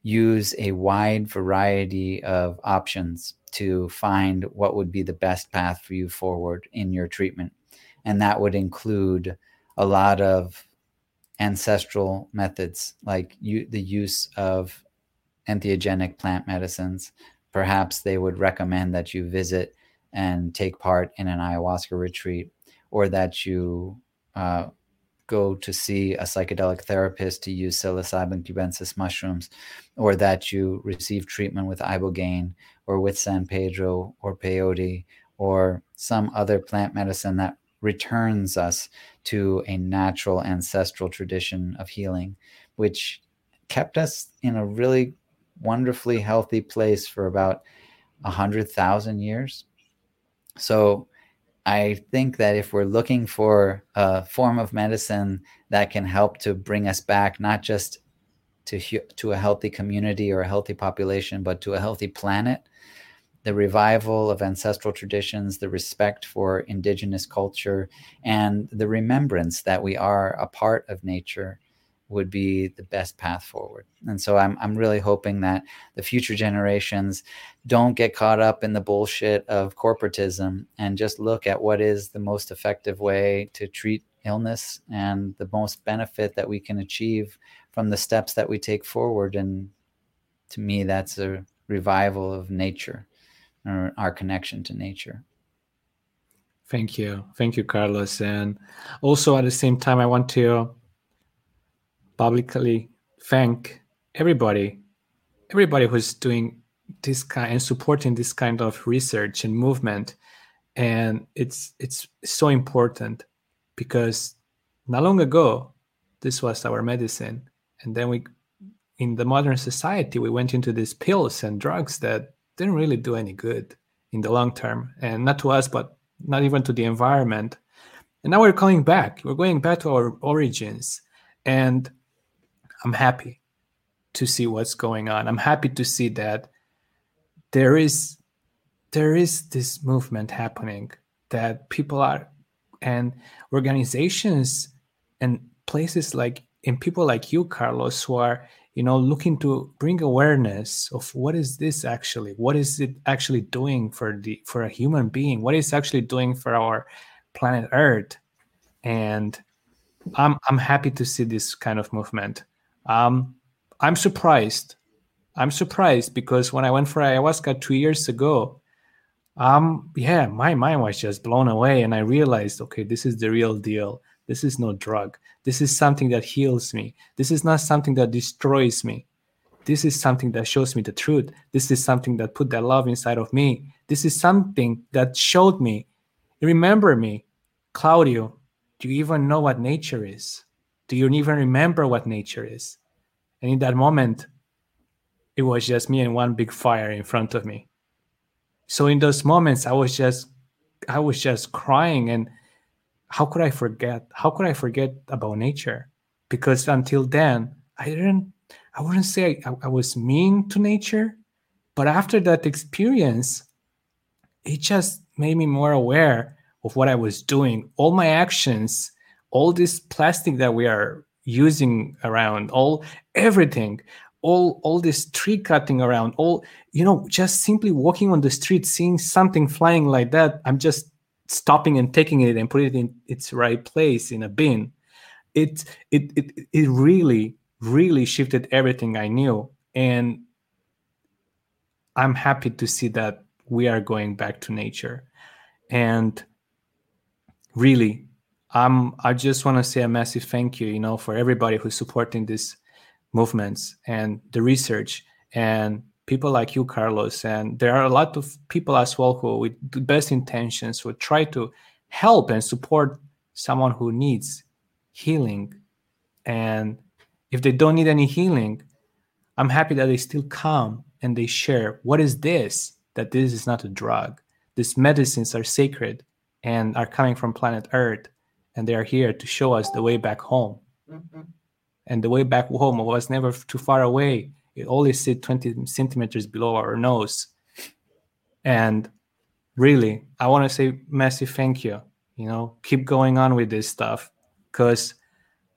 use a wide variety of options to find what would be the best path for you forward in your treatment. And that would include a lot of ancestral methods like you, the use of entheogenic plant medicines. Perhaps they would recommend that you visit and take part in an ayahuasca retreat or that you uh, go to see a psychedelic therapist to use psilocybin cubensis mushrooms, or that you receive treatment with ibogaine or with San Pedro or peyote or some other plant medicine that returns us to a natural ancestral tradition of healing, which kept us in a really wonderfully healthy place for about a hundred thousand years. So I think that if we're looking for a form of medicine that can help to bring us back, not just to to a healthy community or a healthy population, but to a healthy planet, the revival of ancestral traditions, the respect for indigenous culture, and the remembrance that we are a part of nature would be the best path forward. And so I'm I'm really hoping that the future generations don't get caught up in the bullshit of corporatism and just look at what is the most effective way to treat illness and the most benefit that we can achieve from the steps that we take forward and to me that's a revival of nature or our connection to nature. Thank you. Thank you Carlos and also at the same time I want to publicly thank everybody, everybody who's doing this kind and supporting this kind of research and movement. And it's it's so important because not long ago, this was our medicine. And then we in the modern society, we went into these pills and drugs that didn't really do any good in the long term. And not to us, but not even to the environment. And now we're coming back. We're going back to our origins. And I'm happy to see what's going on. I'm happy to see that there is there is this movement happening that people are and organizations and places like and people like you carlos who are you know looking to bring awareness of what is this actually? What is it actually doing for the for a human being? What is actually doing for our planet earth? And i'm i'm happy to see this kind of movement um, I'm surprised. I'm surprised because when I went for ayahuasca two years ago, um, yeah, my mind was just blown away, and I realized, okay, this is the real deal. This is no drug. This is something that heals me. This is not something that destroys me. This is something that shows me the truth. This is something that put that love inside of me. This is something that showed me. Remember me, Claudio. Do you even know what nature is? Do you even remember what nature is? And in that moment, it was just me and one big fire in front of me. So in those moments, I was just, I was just crying. And how could I forget? How could I forget about nature? Because until then, I didn't, I wouldn't say I, I was mean to nature, but after that experience, it just made me more aware of what I was doing. All my actions, all this plastic that we are using around all everything all all this tree cutting around all you know just simply walking on the street seeing something flying like that i'm just stopping and taking it and putting it in its right place in a bin. It it it, it really really shifted everything i knew and i'm happy to see that we are going back to nature. And really I just want to say a massive thank you, you know, for everybody who's supporting these movements and the research and people like you, Carlos. And there are a lot of people as well who, with the best intentions, would try to help and support someone who needs healing. And if they don't need any healing, I'm happy that they still come and they share what is this, that this is not a drug. These medicines are sacred and are coming from planet Earth and they are here to show us the way back home. Mm-hmm. And the way back home was never too far away. It always sit 20 centimeters below our nose. And really, I want to say massive thank you. You know, keep going on with this stuff because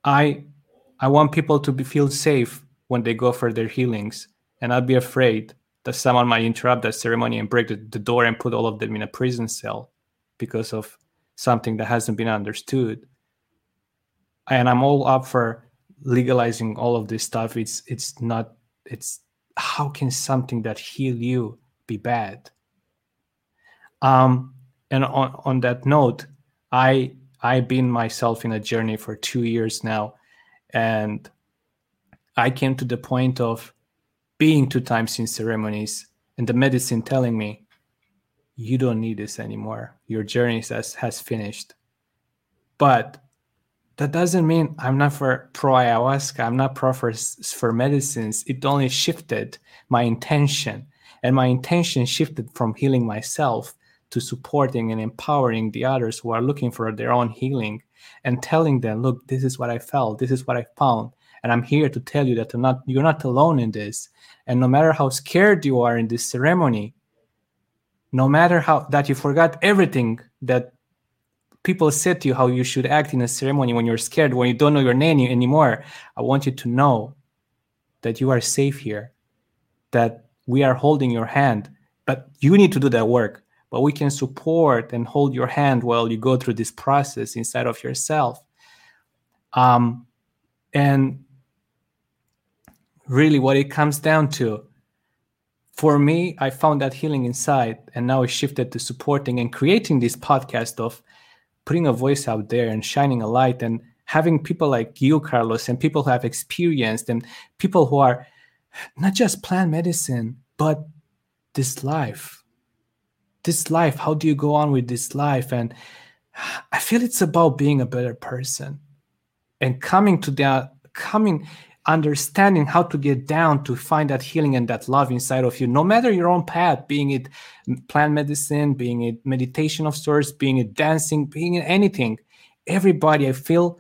I I want people to be, feel safe when they go for their healings and not be afraid that someone might interrupt that ceremony and break the, the door and put all of them in a prison cell because of something that hasn't been understood. And i'm all up for legalizing all of this stuff. It's it's not it's how can something that heal you be bad? Um and on on that note i i've been myself in a journey for two years now. And i came to the point of being two times in ceremonies and the medicine telling me you don't need this anymore. Your journey has, has finished. but that doesn't mean I'm not for pro ayahuasca. I'm not pro for, for medicines. It only shifted my intention. And my intention shifted from healing myself to supporting and empowering the others who are looking for their own healing and telling them, look, this is what I felt, this is what I found. And I'm here to tell you that you're not, you're not alone in this. And no matter how scared you are in this ceremony, no matter how that you forgot everything that people said to you how you should act in a ceremony when you're scared, when you don't know your name anymore, I want you to know that you are safe here, that we are holding your hand, but you need to do that work. But we can support and hold your hand while you go through this process inside of yourself. Um, and really, what it comes down to, for me, I found that healing inside, and now it shifted to supporting and creating this podcast of putting a voice out there and shining a light and having people like you, Carlos, and people who have experienced and people who are not just plant medicine, but this life. This life, how do you go on with this life? And I feel it's about being a better person and coming to that, coming understanding how to get down to find that healing and that love inside of you no matter your own path being it plant medicine being it meditation of sorts being it dancing being it anything everybody i feel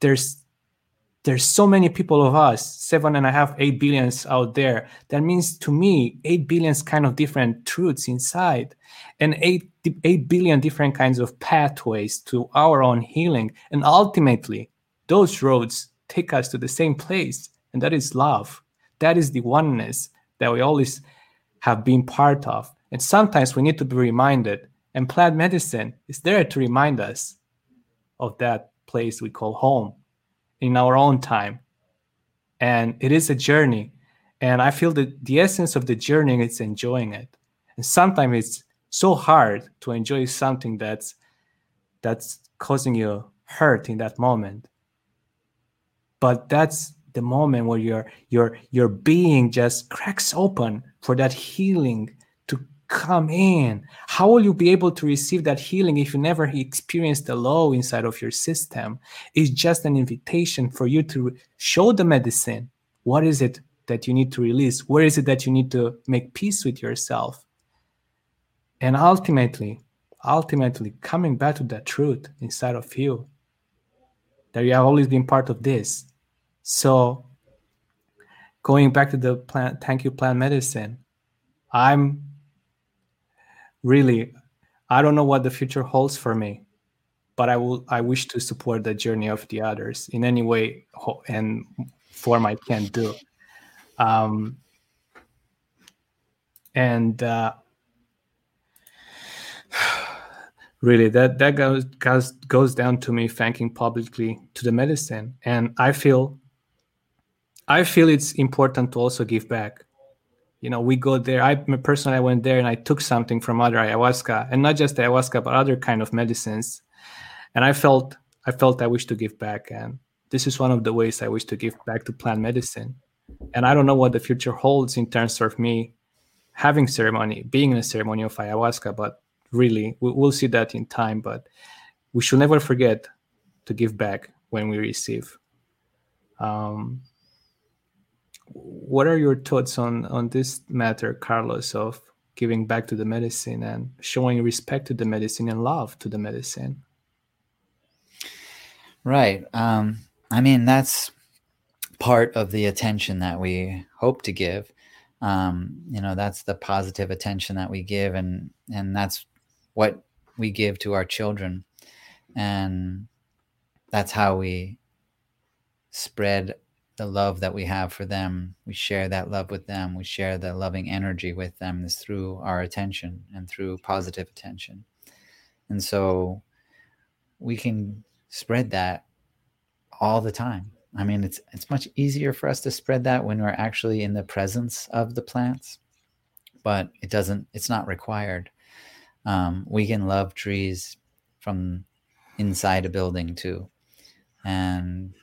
there's there's so many people of us seven and a half eight billions out there. That means to me eight billions kind of different truths inside and eight eight billion different kinds of pathways to our own healing. And ultimately those roads take us to the same place, and that is love. That is the oneness that we always have been part of. And sometimes we need to be reminded, and plant medicine is there to remind us of that place we call home in our own time. And it is a journey. And I feel that the essence of the journey is enjoying it. And sometimes it's so hard to enjoy something that's that's causing you hurt in that moment but that's the moment where your your your being just cracks open for that healing to come in. How will you be able to receive that healing if you never experienced the low inside of your system? It's just an invitation for you to show the medicine. What is it that you need to release? Where is it that you need to make peace with yourself? And ultimately ultimately coming back to that truth inside of you that you have always been part of this so going back to the thank you plant medicine, I'm really, I don't know what the future holds for me, but I will, I wish to support the journey of the others in any way and form I can do. Um, and uh, really that that goes goes down to me thanking publicly to the medicine and i feel I feel it's important to also give back. You know, we go there. I personally I went there and I took something from other ayahuasca, and not just ayahuasca, but other kind of medicines. And I felt I felt I wish to give back, and this is one of the ways I wish to give back to plant medicine. And I don't know what the future holds in terms of me having ceremony, being in a ceremony of ayahuasca, but really we'll see that in time. But we should never forget to give back when we receive. Um, what are your thoughts on on this matter, Carlos, of giving back to the medicine and showing respect to the medicine and love to the medicine? Right. Um, I mean, that's part of the attention that we hope to give. Um, you know, that's the positive attention that we give, and and that's what we give to our children, and that's how we spread the love that we have for them. We share that love with them. We share the loving energy with them is through our attention and through positive attention. And so we can spread that all the time. I mean, it's it's much easier for us to spread that when we're actually in the presence of the plants, but it doesn't. It's not required. Um, we can love trees from inside a building too, and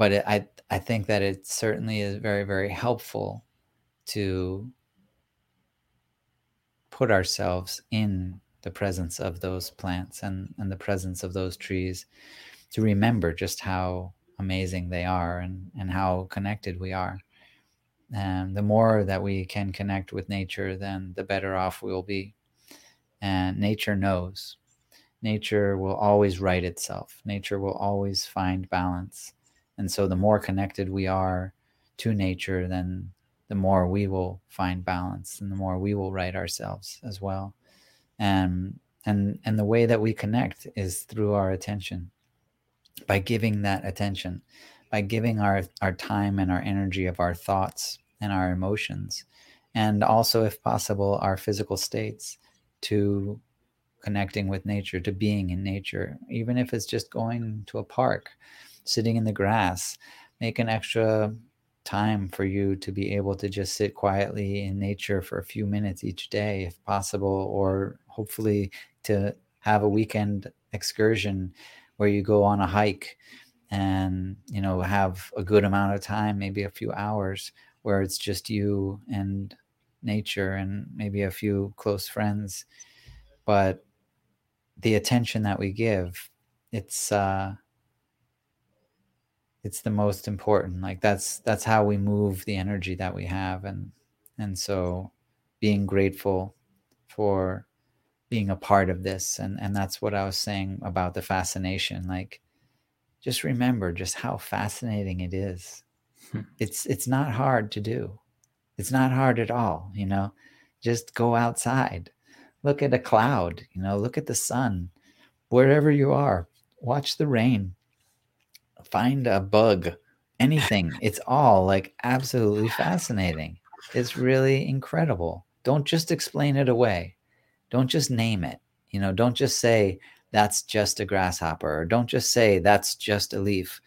but it, I I think that it certainly is very very helpful to put ourselves in the presence of those plants and, and the presence of those trees to remember just how amazing they are and, and how connected we are. And the more that we can connect with nature, then the better off we'll be. And nature knows. Nature will always right itself. Nature will always find balance. And so the more connected we are to nature, then the more we will find balance and the more we will right ourselves as well. And and and the way that we connect is through our attention. By giving that attention, by giving our our time and our energy of our thoughts and our emotions and also if possible our physical states to connecting with nature to being in nature even if it's just going to a park sitting in the grass make an extra time for you to be able to just sit quietly in nature for a few minutes each day if possible or hopefully to have a weekend excursion where you go on a hike and you know have a good amount of time maybe a few hours where it's just you and nature and maybe a few close friends. But the attention that we give it's uh it's the most important. Like that's that's how we move the energy that we have. And and so being grateful for being a part of this. And and that's what i was saying about the fascination. Like just remember just how fascinating it is. Hmm. it's it's not hard to do. It's not hard at all you know? Just go outside. Look at a cloud you know? Look at the sun. Wherever you are watch the rain find a bug, anything. it's all like absolutely fascinating. It's really incredible. Don't just explain it away. Don't just name it. You know, don't just say that's just a grasshopper or don't just say that's just a leaf.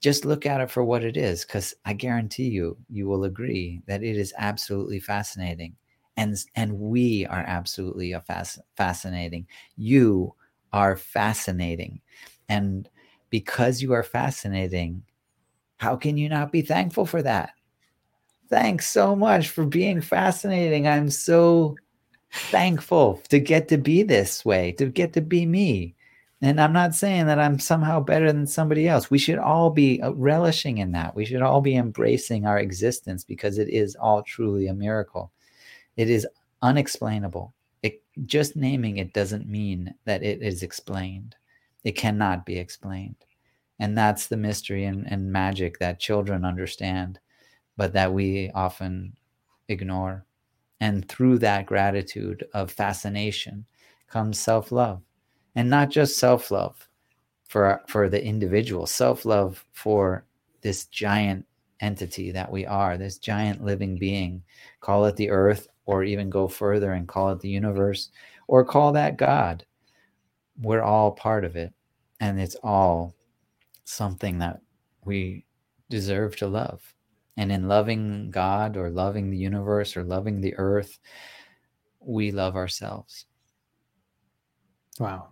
Just look at it for what it is cuz I guarantee you you will agree that it is absolutely fascinating. And and we are absolutely a fas- fascinating. You are fascinating. And because you are fascinating, how can you not be thankful for that? Thanks so much for being fascinating. I'm so thankful to get to be this way, to get to be me. And I'm not saying that I'm somehow better than somebody else. We should all be uh, relishing in that. We should all be embracing our existence because it is all truly a miracle. It is unexplainable. It, just naming it doesn't mean that it is explained. It cannot be explained. And that's the mystery and, and magic that children understand, but that we often ignore. And through that gratitude of fascination comes self love. And not just self love for, for the individual, self love for this giant entity that we are, this giant living being. Call it the earth, or even go further and call it the universe, or call that God. We're all part of it and it's all something that we deserve to love. And in loving God or loving the universe or loving the earth, we love ourselves. Wow.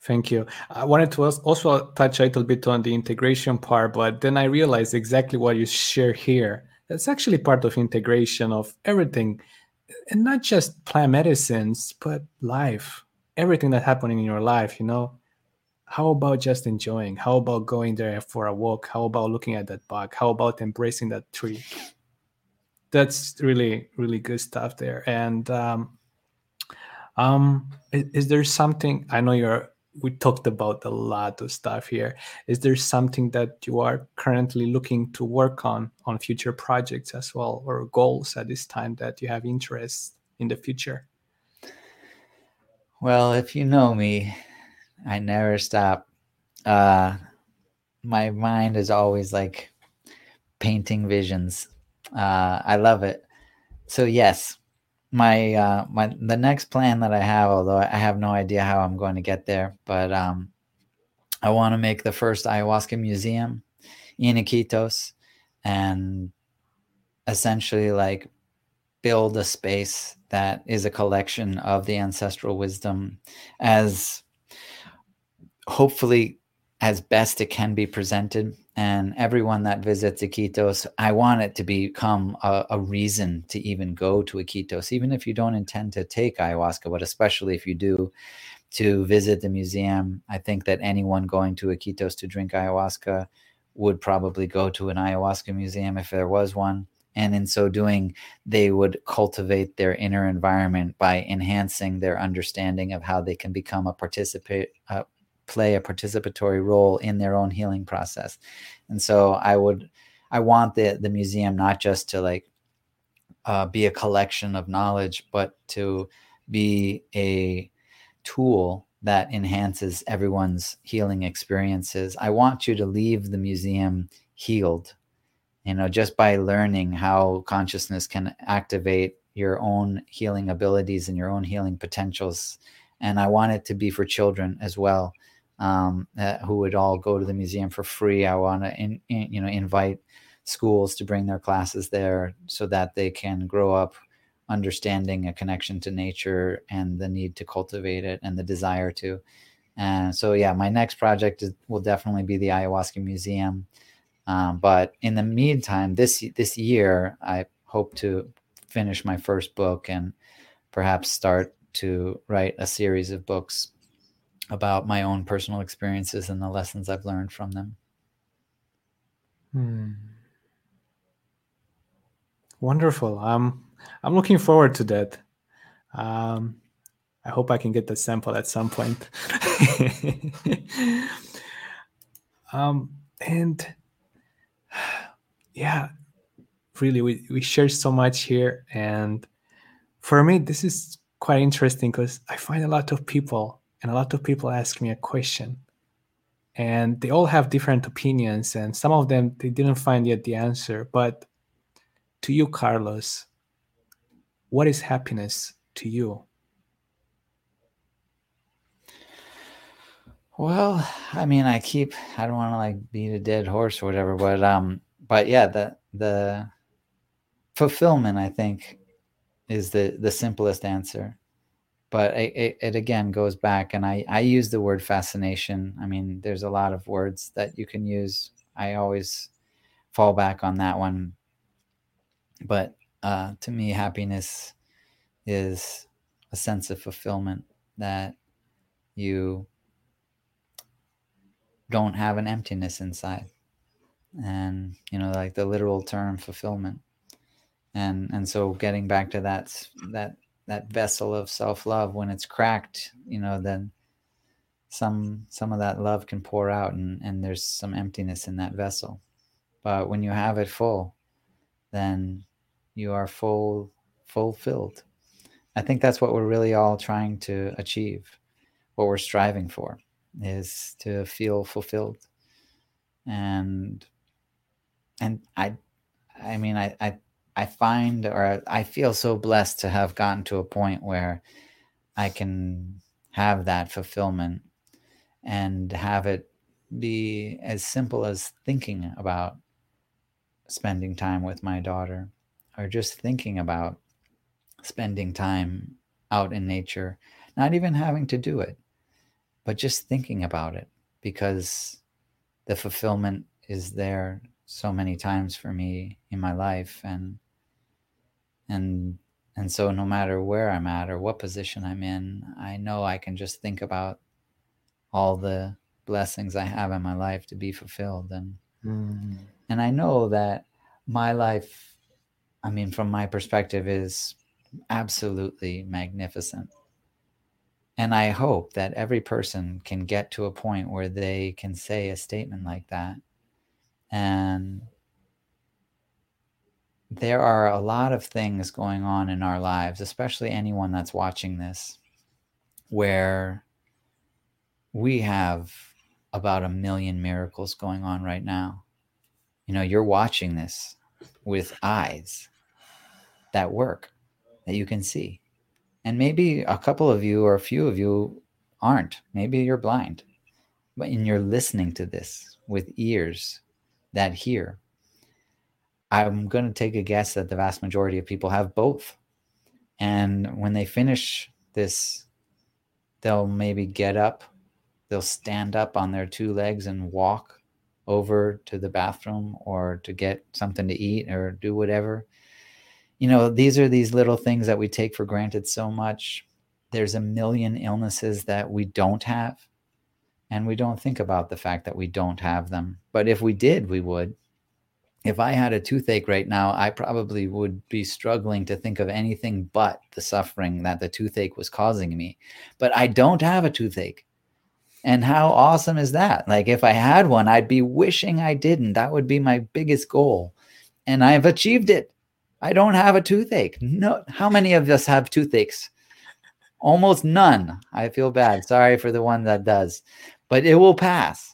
Thank you. I wanted to also touch a little bit on the integration part, but then I realized exactly what you share here. That's actually part of integration of everything, and not just plant medicines, but life, everything that's happening in your life. You know, how about just enjoying? How about going there for a walk? How about looking at that bug? How about embracing that tree? That's really really good stuff there. And um um is, is there something i know you're we talked about a lot of stuff here. Is there something that you are currently looking to work on on future projects as well or goals at this time that you have interest in the future? Well if you know me I never stop. Uh, my mind is always like painting visions. Uh, I love it. So yes, my uh, my the next plan that I have, although I have no idea how I'm going to get there, but um, I want to make the first ayahuasca museum in Iquitos, and essentially like build a space that is a collection of the ancestral wisdom as hopefully as best it can be presented and everyone that visits Iquitos, I want it to become a, a, reason to even go to Iquitos, even if you don't intend to take ayahuasca, but especially if you do, to visit the museum. I think that anyone going to Iquitos to drink ayahuasca would probably go to an ayahuasca museum if there was one. And in so doing, they would cultivate their inner environment by enhancing their understanding of how they can become a participate, uh, play a participatory role in their own healing process. And so I would, I want the the museum not just to like uh, be a collection of knowledge, but to be a tool that enhances everyone's healing experiences. I want you to leave the museum healed, you know, just by learning how consciousness can activate your own healing abilities and your own healing potentials. And I want it to be for children as well um, uh, who would all go to the museum for free. I want to, you know, invite schools to bring their classes there so that they can grow up understanding a connection to nature and the need to cultivate it and the desire to. And so, yeah, my next project is, will definitely be the ayahuasca museum. Um, but in the meantime, this this year, I hope to finish my first book and perhaps start to write a series of books about my own personal experiences and the lessons I've learned from them. Hmm. Wonderful. Um, I'm looking forward to that. Um, I hope I can get the sample at some point. um, and yeah, really, we, we share so much here. And for me, this is quite interesting because I find a lot of people and a lot of people ask me a question and they all have different opinions and some of them they didn't find yet the answer but to you carlos what is happiness to you? Well i mean i keep i don't want to like beat a dead horse or whatever but um but yeah the the fulfillment i think is the the simplest answer but it, it, again goes back and I, I use the word fascination. I mean there's a lot of words that you can use. I always fall back on that one. But uh, to me happiness is a sense of fulfillment that you don't have an emptiness inside. And you know like the literal term fulfillment. And and so getting back to that that that vessel of self-love when it's cracked you know then some some of that love can pour out and and there's some emptiness in that vessel. But when you have it full then you are full fulfilled i think that's what we're really all trying to achieve what we're striving for is to feel fulfilled. And and i i mean i i I find or I feel so blessed to have gotten to a point where I can have that fulfillment and have it be as simple as thinking about spending time with my daughter or just thinking about spending time out in nature, not even having to do it, but just thinking about it because the fulfillment is there so many times for me in my life and and and so no matter where i'm at or what position i'm in i know i can just think about all the blessings i have in my life to be fulfilled. And mm. and i know that my life i mean from my perspective is absolutely magnificent. And i hope that every person can get to a point where they can say a statement like that. And there are a lot of things going on in our lives, especially anyone that's watching this, where we have about a million miracles going on right now. You know, you're watching this with eyes that work, that you can see. And maybe a couple of you or a few of you aren't. Maybe you're blind, but and you're listening to this with ears that hear I'm going to take a guess that the vast majority of people have both. And when they finish this, they'll maybe get up, they'll stand up on their two legs and walk over to the bathroom or to get something to eat or do whatever. You know, these are these little things that we take for granted so much. There's a million illnesses that we don't have, and we don't think about the fact that we don't have them. But if we did, we would. If I had a toothache right now, I probably would be struggling to think of anything but the suffering that the toothache was causing me. But I don't have a toothache. And how awesome is that? Like, if I had one, I'd be wishing I didn't. That would be my biggest goal. And I've achieved it. I don't have a toothache. No, how many of us have toothaches? Almost none. I feel bad. Sorry for the one that does, but it will pass.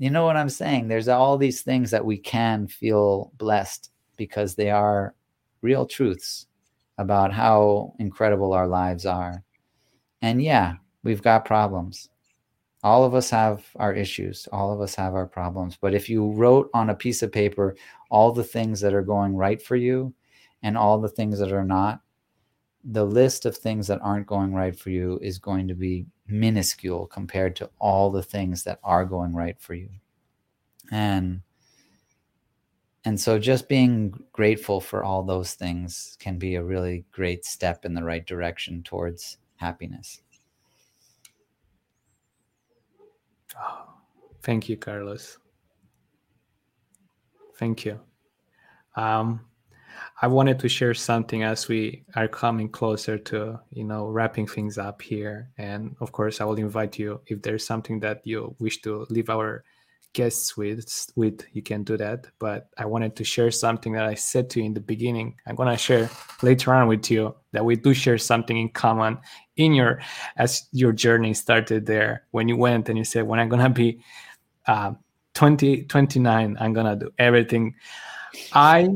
You know what I'm saying? There's all these things that we can feel blessed because they are real truths about how incredible our lives are. And yeah, we've got problems all of us have our issues all of us have our problems but if you wrote on a piece of paper all the things that are going right for you and all the things that are not the list of things that aren't going right for you is going to be minuscule compared to all the things that are going right for you and and so just being grateful for all those things can be a really great step in the right direction towards happiness Thank you, Carlos. Thank you. Um, I wanted to share something as we are coming closer to, you know, wrapping things up here. And of course, I will invite you if there's something that you wish to leave our guests with with you can do that but i wanted to share something that i said to you in the beginning i'm to share later on with you that we do share something in common in your as your journey started there when you went and you said when i'm to be uh, 20 29 i'm to do everything i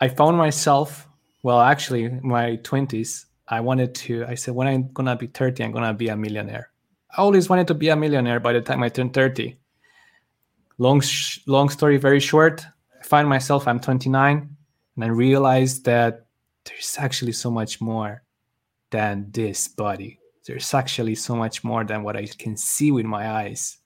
i found myself well actually my 20s i wanted to i said when i'm going to be 30 i'm going to be a millionaire I always wanted to be a millionaire by the time I turned 30. Long, sh- long story very short. I find myself, I'm 29, and I realized that there's actually so much more than this body. There's actually so much more than what I can see with my eyes.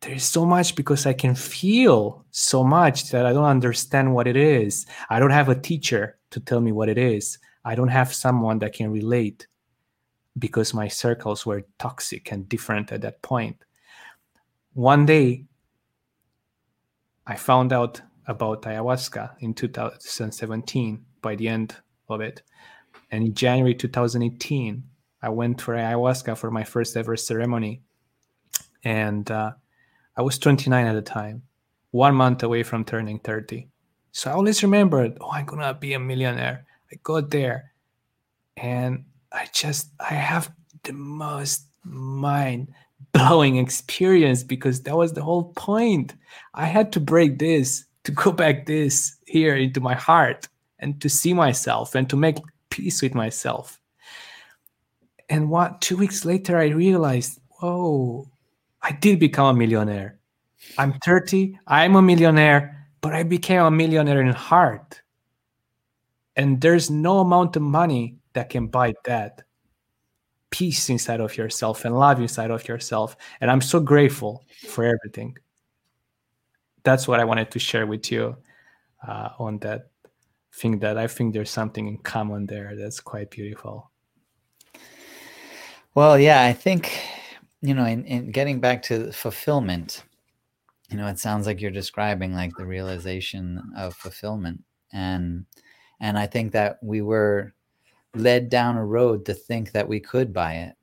There's so much because I can feel so much that I don't understand what it is. I don't have a teacher to tell me what it is. I don't have someone that can relate because my circles were toxic and different at that point. One day, I found out about ayahuasca in 2017 by the end of it. And in January 2018, I went for ayahuasca for my first ever ceremony. And uh, I was 29 at the time, one month away from turning 30. So I always remembered, oh, I'm to be a millionaire. I got there and I just I have the most mind blowing experience because that was the whole point. I had to break this to go back this here into my heart and to see myself and to make peace with myself. And what two weeks later I realized, whoa, I did become a millionaire. I'm 30, I'm a millionaire, but I became a millionaire in heart. And there's no amount of money that can buy that peace inside of yourself and love inside of yourself. And I'm so grateful for everything. That's what I wanted to share with you uh, on that thing that I think there's something in common there that's quite beautiful. Well, yeah, I think, you know, in, in getting back to fulfillment, you know, it sounds like you're describing like the realization of fulfillment. And and I think that we were led down a road to think that we could buy it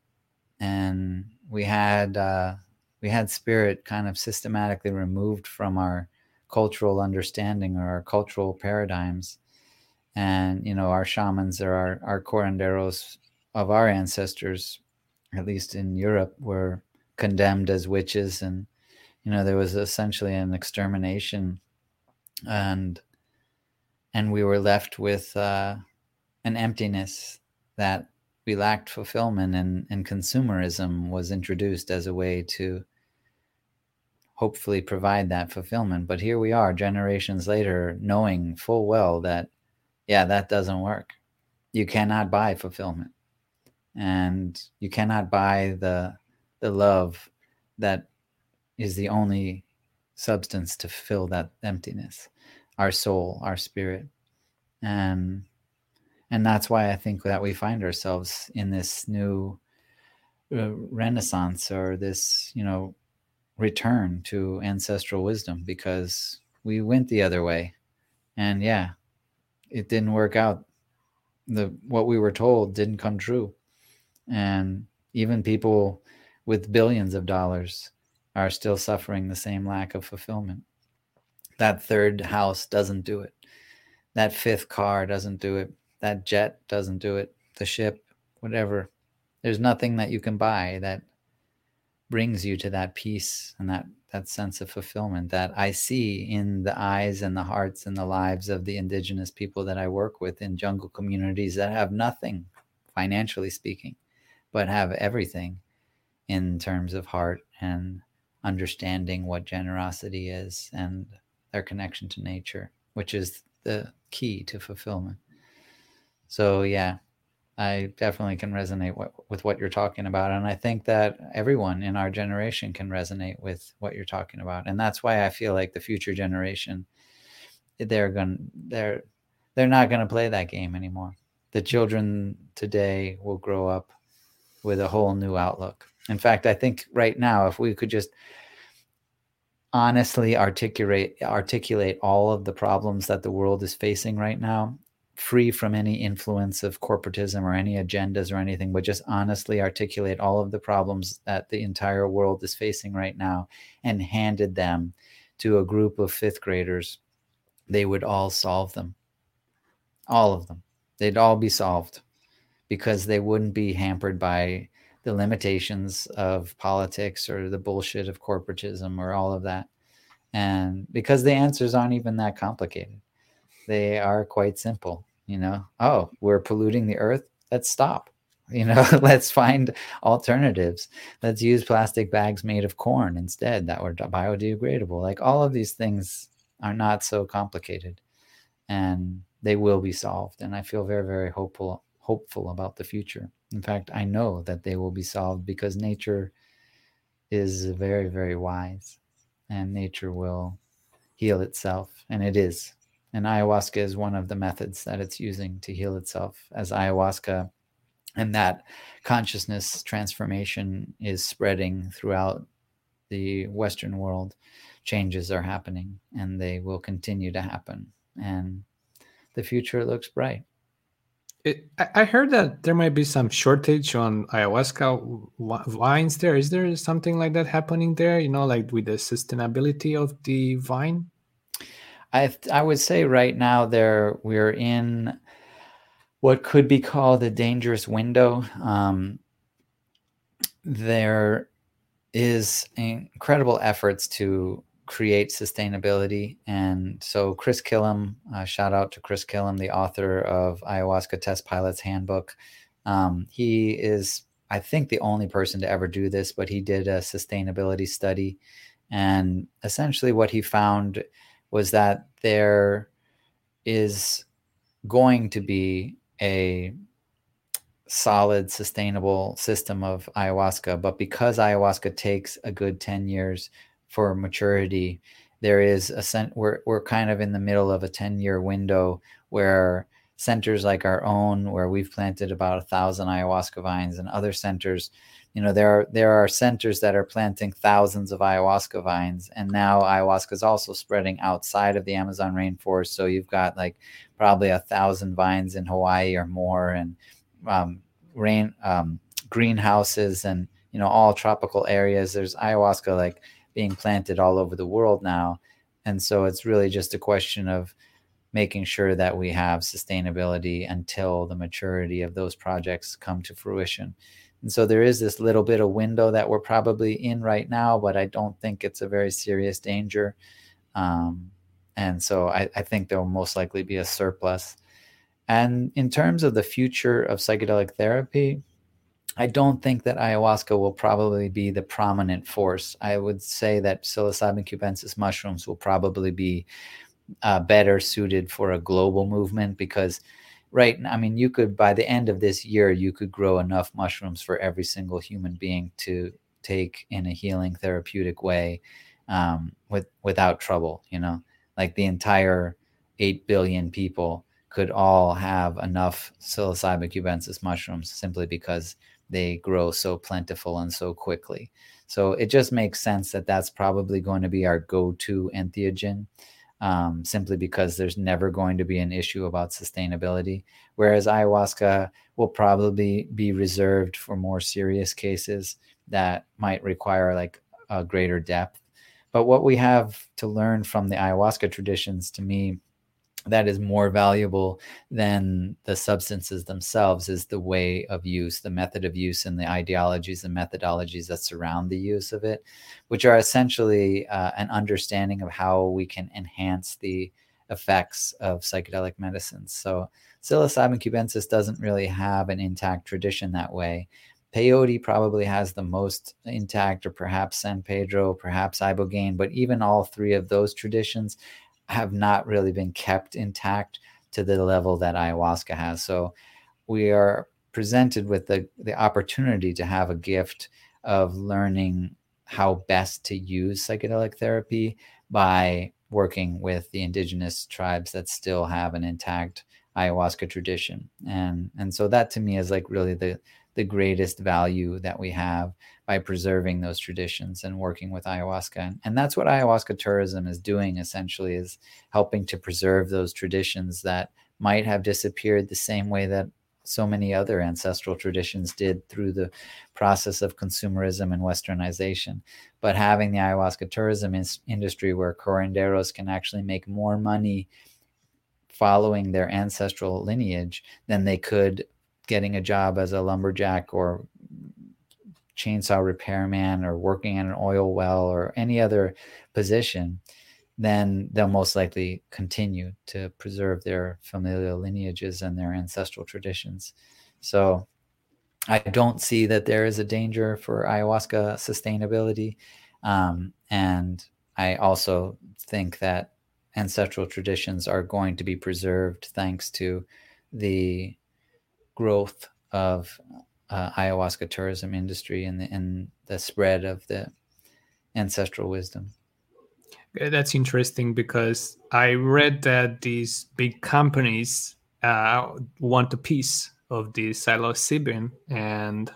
and we had uh, we had spirit kind of systematically removed from our cultural understanding or our cultural paradigms and you know our shamans or our, our curanderos of our ancestors at least in europe were condemned as witches and you know there was essentially an extermination and and we were left with uh, an emptiness that we lacked fulfillment and, and consumerism was introduced as a way to hopefully provide that fulfillment. But here we are, generations later, knowing full well that, yeah, that doesn't work. You cannot buy fulfillment. And you cannot buy the the love that is the only substance to fill that emptiness our soul our spirit. And and that's why i think that we find ourselves in this new uh, renaissance or this you know return to ancestral wisdom because we went the other way. And yeah it didn't work out. The what we were told didn't come true and even people with billions of dollars are still suffering the same lack of fulfillment. That third house doesn't do it. That fifth car doesn't do it. That jet doesn't do it. The ship whatever. There's nothing that you can buy that brings you to that peace and that that sense of fulfillment that I see in the eyes and the hearts and the lives of the indigenous people that I work with in jungle communities that have nothing financially speaking but have everything in terms of heart and understanding what generosity is and their connection to nature which is the key to fulfillment so yeah I definitely can resonate with what you're talking about. And I think that everyone in our generation can resonate with what you're talking about. And that's why I feel like the future generation, they're going they're they're not going to play that game anymore. The children today will grow up with a whole new outlook. In fact, I think right now, if we could just honestly articulate articulate all of the problems that the world is facing right now free from any influence of corporatism or any agendas or anything, but just honestly articulate all of the problems that the entire world is facing right now and handed them to a group of fifth graders, they would all solve them. All of them. They'd all be solved because they wouldn't be hampered by the limitations of politics or the bullshit of corporatism or all of that. And because the answers aren't even that complicated. They are quite simple you know? Oh we're polluting the earth? Let's stop. You know let's find alternatives. Let's use plastic bags made of corn instead that were biodegradable. Like all of these things are not so complicated and they will be solved and i feel very very hopeful hopeful about the future. In fact i know that they will be solved because nature is very very wise and nature will heal itself and it is. And ayahuasca is one of the methods that it's using to heal itself as ayahuasca and that consciousness transformation is spreading throughout the western world. Changes are happening and they will continue to happen. And the future looks bright it, I heard that there might be some shortage on ayahuasca vines there. Is there something like that happening there? You know, like with the sustainability of the vine? I I would say right now there we're in what could be called a dangerous window. Um, there is incredible efforts to create sustainability, and so Chris Kilham, uh, shout out to Chris Kilham, the author of Ayahuasca Test Pilot's Handbook. Um, he is, I think, the only person to ever do this, but he did a sustainability study, and essentially what he found was that there is going to be a solid sustainable system of ayahuasca. But because ayahuasca takes a good 10 years for maturity there is a cent we're, we're kind of in the middle of a 10 year window where centers like our own where we've planted about a thousand ayahuasca vines and other centers you know there are there are centers that are planting thousands of ayahuasca vines. And now ayahuasca is also spreading outside of the amazon rainforest. So you've got like probably a thousand vines in hawaii or more and um, rain um, greenhouses and you know all tropical areas. There's ayahuasca like being planted all over the world now and so it's really just a question of making sure that we have sustainability until the maturity of those projects come to fruition and so there is this little bit of window that we're probably in right now, but I don't think it's a very serious danger. Um, and so I, I think there will most likely be a surplus. And in terms of the future of psychedelic therapy, I don't think that ayahuasca will probably be the prominent force. I would say that psilocybin cubensis mushrooms will probably be uh, better suited for a global movement because right i mean you could by the end of this year you could grow enough mushrooms for every single human being to take in a healing therapeutic way um, with without trouble. You know, like the entire eight billion people could all have enough psilocybin cubensis mushrooms simply because they grow so plentiful and so quickly. So it just makes sense that that's probably going to be our go-to entheogen um, simply because there's never going to be an issue about sustainability. Whereas ayahuasca will probably be reserved for more serious cases that might require like a greater depth. But what we have to learn from the ayahuasca traditions to me that is more valuable than the substances themselves is the way of use, the method of use, and the ideologies and methodologies that surround the use of it, which are essentially uh, an understanding of how we can enhance the effects of psychedelic medicines. So, psilocybin cubensis doesn't really have an intact tradition that way. Peyote probably has the most intact, or perhaps San Pedro, perhaps Ibogaine, but even all three of those traditions have not really been kept intact to the level that ayahuasca has. So we are presented with the, the opportunity to have a gift of learning how best to use psychedelic therapy by working with the indigenous tribes that still have an intact ayahuasca tradition. And and so that to me is like really the the greatest value that we have by preserving those traditions and working with ayahuasca. And that's what ayahuasca tourism is doing essentially is helping to preserve those traditions that might have disappeared the same way that so many other ancestral traditions did through the process of consumerism and westernization. But having the ayahuasca tourism is, industry where curanderos can actually make more money following their ancestral lineage than they could getting a job as a lumberjack or chainsaw repairman or working in an oil well or any other position, then they'll most likely continue to preserve their familial lineages and their ancestral traditions. So I don't see that there is a danger for ayahuasca sustainability. Um, and I also think that ancestral traditions are going to be preserved thanks to the growth of uh, ayahuasca tourism industry and the, and the spread of the ancestral wisdom. That's interesting because I read that these big companies uh, want a piece of the psilocybin and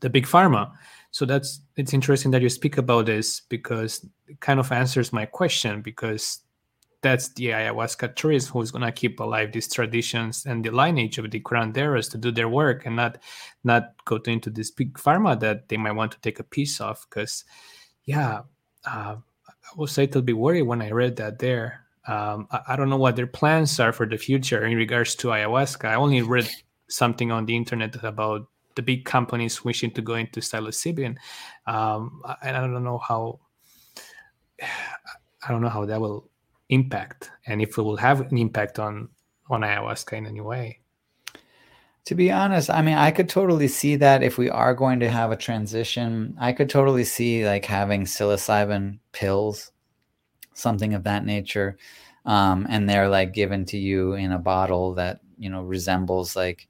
the big pharma. So that's it's interesting that you speak about this because it kind of answers my question because that's the ayahuasca tourist who's going to keep alive these traditions and the lineage of the curanderos to do their work and not not go into this big pharma that they might want to take a piece of. Because yeah uh, i was a little bit worried when i read that there. Um, I, I, don't know what their plans are for the future in regards to ayahuasca. I only read something on the internet about the big companies wishing to go into psilocybin. Um, and i don't know how i don't know how that will impact and if it will have an impact on on ayahuasca in any way. To be honest i mean i could totally see that if we are going to have a transition i could totally see like having psilocybin pills something of that nature um, and they're like given to you in a bottle that you know resembles like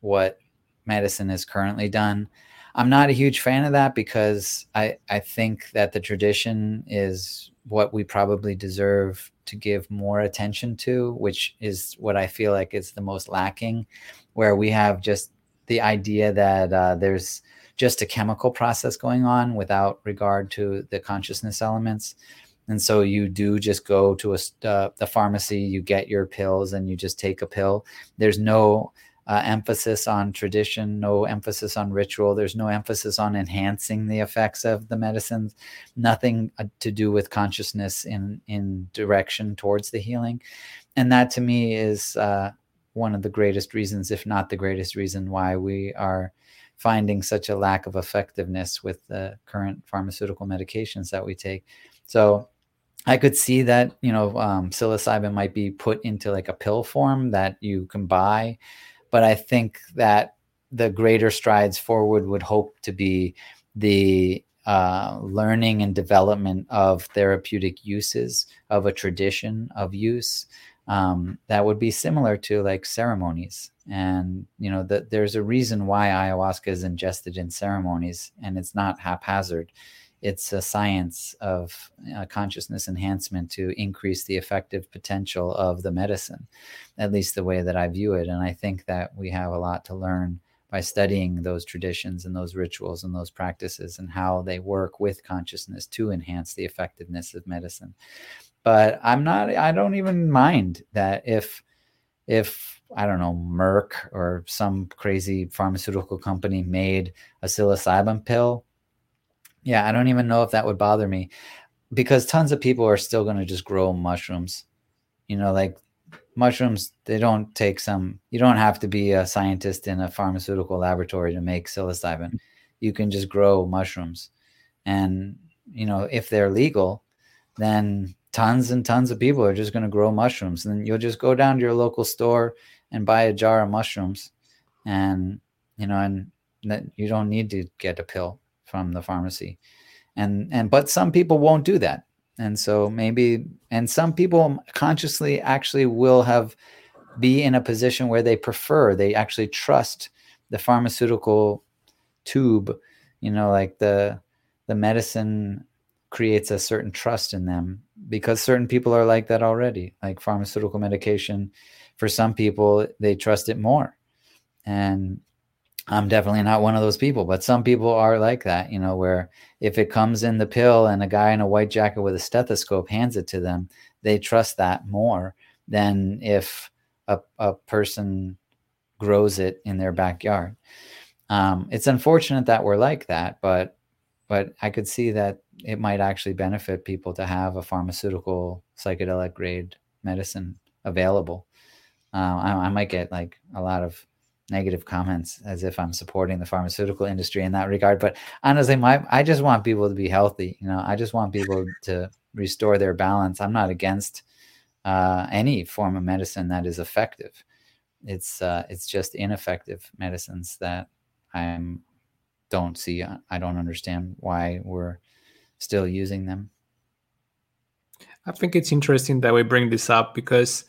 what medicine is currently done. I'm not a huge fan of that because i i think that the tradition is what we probably deserve to give more attention to, which is what I feel like is the most lacking, where we have just the idea that uh, there's just a chemical process going on without regard to the consciousness elements. And so you do just go to a uh, the pharmacy, you get your pills, and you just take a pill. There's no uh, emphasis on tradition, no emphasis on ritual. There's no emphasis on enhancing the effects of the medicines. Nothing uh, to do with consciousness in in direction towards the healing, and that to me is uh, one of the greatest reasons, if not the greatest reason, why we are finding such a lack of effectiveness with the current pharmaceutical medications that we take. So I could see that you know um, psilocybin might be put into like a pill form that you can buy but I think that the greater strides forward would hope to be the uh, learning and development of therapeutic uses of a tradition of use um, that would be similar to like ceremonies. And you know that there's a reason why ayahuasca is ingested in ceremonies, and it's not haphazard. It's a science of uh, consciousness enhancement to increase the effective potential of the medicine, at least the way that I view it. And I think that we have a lot to learn by studying those traditions and those rituals and those practices and how they work with consciousness to enhance the effectiveness of medicine. But I'm not, I don't even mind that if, if I don't know, Merck or some crazy pharmaceutical company made a psilocybin pill. Yeah, I don't even know if that would bother me because tons of people are still going to just grow mushrooms. You know, like mushrooms they don't take some you don't have to be a scientist in a pharmaceutical laboratory to make psilocybin. Mm. You can just grow mushrooms. And you know if they're legal then tons and tons of people are just going to grow mushrooms. And you'll just go down to your local store and buy a jar of mushrooms and you know and that you don't need to get a pill from the pharmacy. And and but some people won't do that. And so maybe and some people consciously actually will have be in a position where they prefer they actually trust the pharmaceutical tube you know like the the medicine creates a certain trust in them because certain people are like that already. Like pharmaceutical medication for some people they trust it more. And I'm definitely not one of those people, but some people are like that, you know, where if it comes in the pill and a guy in a white jacket with a stethoscope hands it to them, they trust that more than if a, a person grows it in their backyard. Um, it's unfortunate that we're like that, but but I could see that it might actually benefit people to have a pharmaceutical psychedelic grade medicine available. Uh, I, I might get like a lot of negative comments as if I'm supporting the pharmaceutical industry in that regard. But honestly, my I just want people to be healthy. You know, I just want people to restore their balance. I'm not against uh, any form of medicine that is effective. It's uh, it's just ineffective medicines that I'm don't see. I don't understand why we're still using them. I think it's interesting that we bring this up because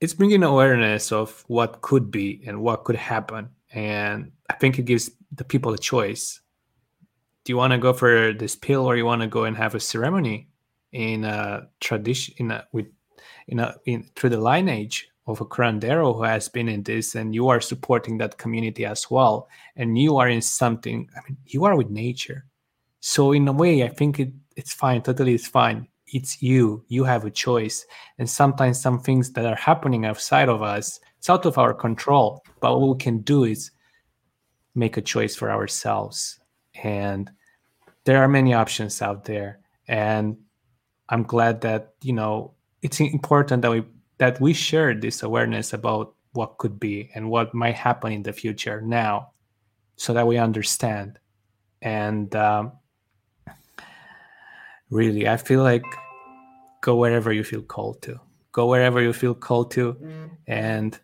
it's bringing awareness of what could be and what could happen. And i think it gives the people a choice. Do you want to go for this pill or you want to go and have a ceremony in a tradition in a with in a in through the lineage of a curandero who has been in this and you are supporting that community as well and you are in something i mean you are with nature. So in a way i think it, it's fine totally it's fine it's you. You have a choice. And sometimes some things that are happening outside of us it's out of our control. But what we can do is make a choice for ourselves. And there are many options out there. And i'm glad that you know it's important that we that we share this awareness about what could be and what might happen in the future now so that we understand. And um, really i feel like go wherever you feel called to. Go wherever you feel called to and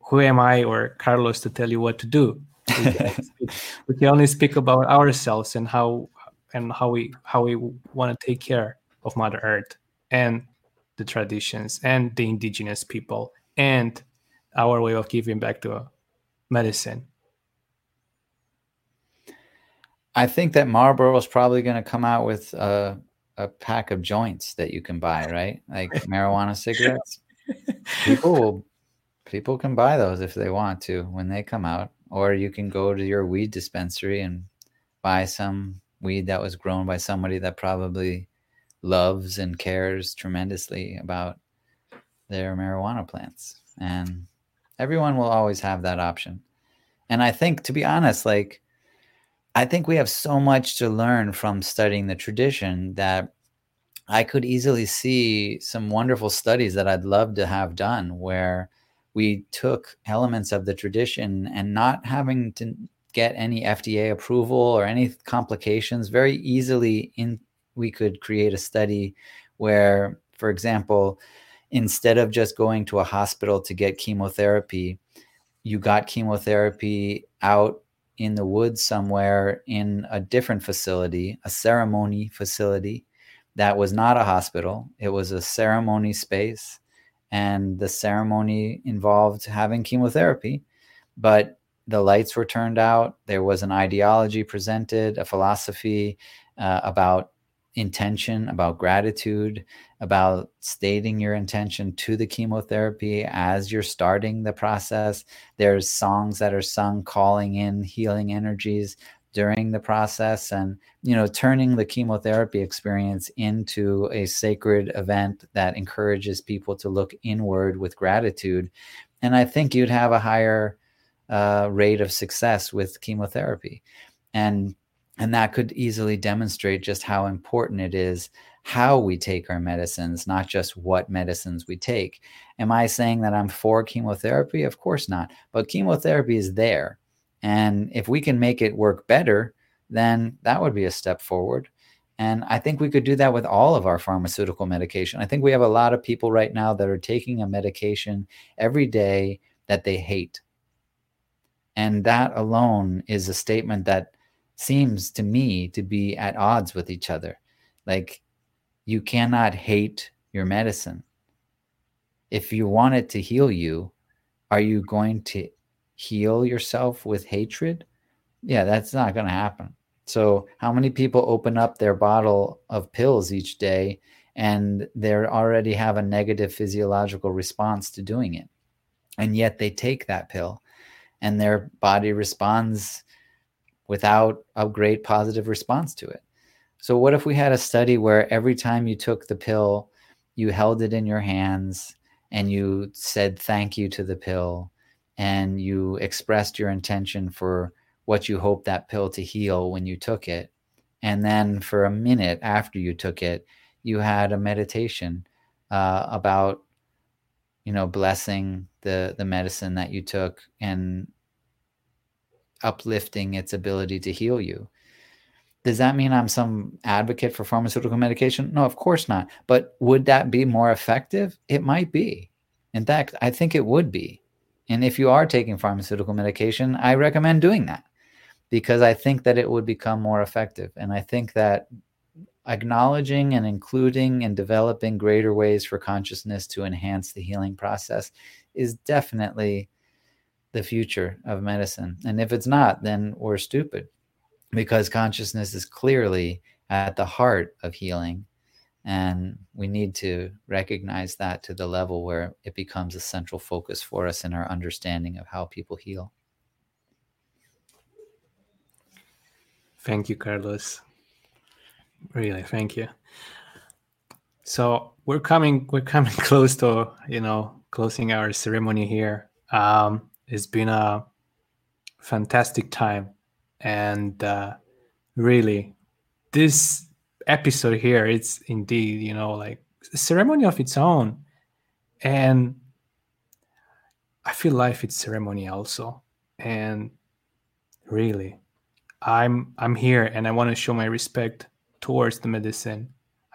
who am i or carlos to tell you what to do? We can, we can only speak about ourselves and how and how we how we want to take care of mother earth and the traditions and the indigenous people and our way of giving back to medicine I think that Marlboro is probably going to come out with a, a pack of joints that you can buy, right? Like marijuana cigarettes. people will, people can buy those if they want to when they come out, or you can go to your weed dispensary and buy some weed that was grown by somebody that probably loves and cares tremendously about their marijuana plants. And everyone will always have that option. And I think, to be honest, like I think we have so much to learn from studying the tradition that I could easily see some wonderful studies that I'd love to have done where we took elements of the tradition and not having to get any FDA approval or any complications very easily in we could create a study where for example instead of just going to a hospital to get chemotherapy you got chemotherapy out in the woods somewhere in a different facility, a ceremony facility that was not a hospital. It was a ceremony space. and the ceremony involved having chemotherapy, but the lights were turned out. There was an ideology presented, a philosophy uh, about intention, about gratitude, about stating your intention to the chemotherapy as you're starting the process. There's songs that are sung calling in healing energies during the process and you know turning the chemotherapy experience into a sacred event that encourages people to look inward with gratitude and i think you'd have a higher uh, rate of success with chemotherapy and and that could easily demonstrate just how important it is how we take our medicines, not just what medicines we take. Am I saying that I'm for chemotherapy? Of course not. But chemotherapy is there. And if we can make it work better, then that would be a step forward. And I think we could do that with all of our pharmaceutical medication. I think we have a lot of people right now that are taking a medication every day that they hate. And that alone is a statement that seems to me to be at odds with each other. Like, you cannot hate your medicine. If you want it to heal you, are you going to heal yourself with hatred? Yeah, that's not going to happen. So, how many people open up their bottle of pills each day and they already have a negative physiological response to doing it? And yet they take that pill and their body responds without a great positive response to it. So, what if we had a study where every time you took the pill, you held it in your hands and you said thank you to the pill and you expressed your intention for what you hope that pill to heal when you took it. And then for a minute after you took it, you had a meditation uh, about, you know, blessing the the medicine that you took and uplifting its ability to heal you. Does that mean I'm some advocate for pharmaceutical medication? No, of course not. But would that be more effective? It might be. In fact, I think it would be. And if you are taking pharmaceutical medication, I recommend doing that because I think that it would become more effective. And I think that acknowledging and including and developing greater ways for consciousness to enhance the healing process is definitely the future of medicine. And if it's not, then we're stupid because consciousness is clearly at the heart of healing. And we need to recognize that to the level where it becomes a central focus for us in our understanding of how people heal. Thank you, Carlos. Really, thank you. So we're coming, we're coming close to you know closing our ceremony here. Um, it's been a fantastic time, and uh, really, this episode here it's indeed you know like a ceremony of its own, and I feel life is ceremony also, and really, I'm I'm here and I want to show my respect towards the medicine.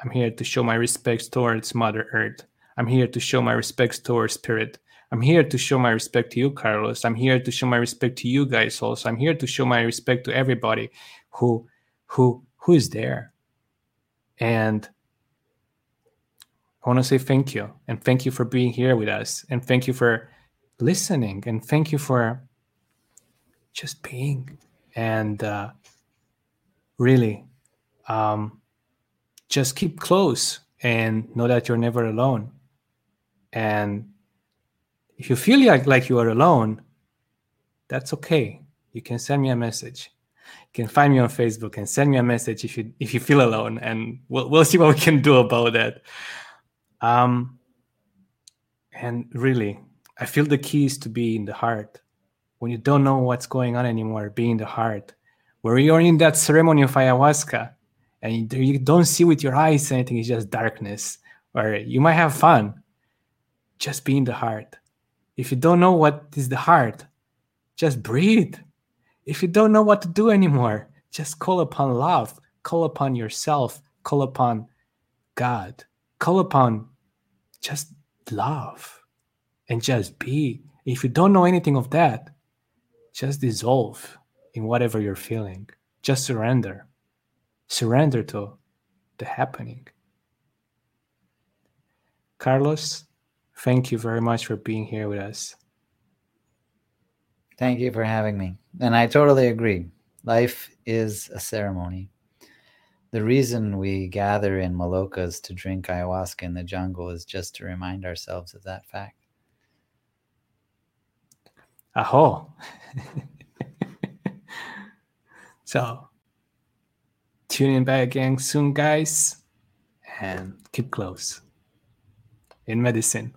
I'm here to show my respects towards Mother Earth. I'm here to show my respects towards Spirit. I'm here to show my respect to you, Carlos. I'm here to show my respect to you guys also. I'm here to show my respect to everybody who who who is there. And I want to say thank you. And thank you for being here with us. And thank you for listening. And thank you for just being. And uh, really, um, just keep close and know that you're never alone. And if you feel like, like you are alone, that's okay. You can send me a message. You can find me on Facebook and send me a message if you if you feel alone, and we'll we'll see what we can do about that. Um, and really, I feel the key is to be in the heart. When you don't know what's going on anymore, be in the heart. Where you're in that ceremony of ayahuasca, and you don't see with your eyes anything, it's just darkness. Or you might have fun. Just be in the heart if you don't know what is the heart, just breathe. If you don't know what to do anymore, just call upon love, call upon yourself, call upon God, call upon just love and just be. If you don't know anything of that, just dissolve in whatever you're feeling. Just surrender. Surrender to the happening. Carlos, thank you very much for being here with us. Thank you for having me. And I totally agree. Life is a ceremony. The reason we gather in Malokas to drink ayahuasca in the jungle is just to remind ourselves of that fact. Aho. so, tune in back again soon, guys, and keep close in medicine.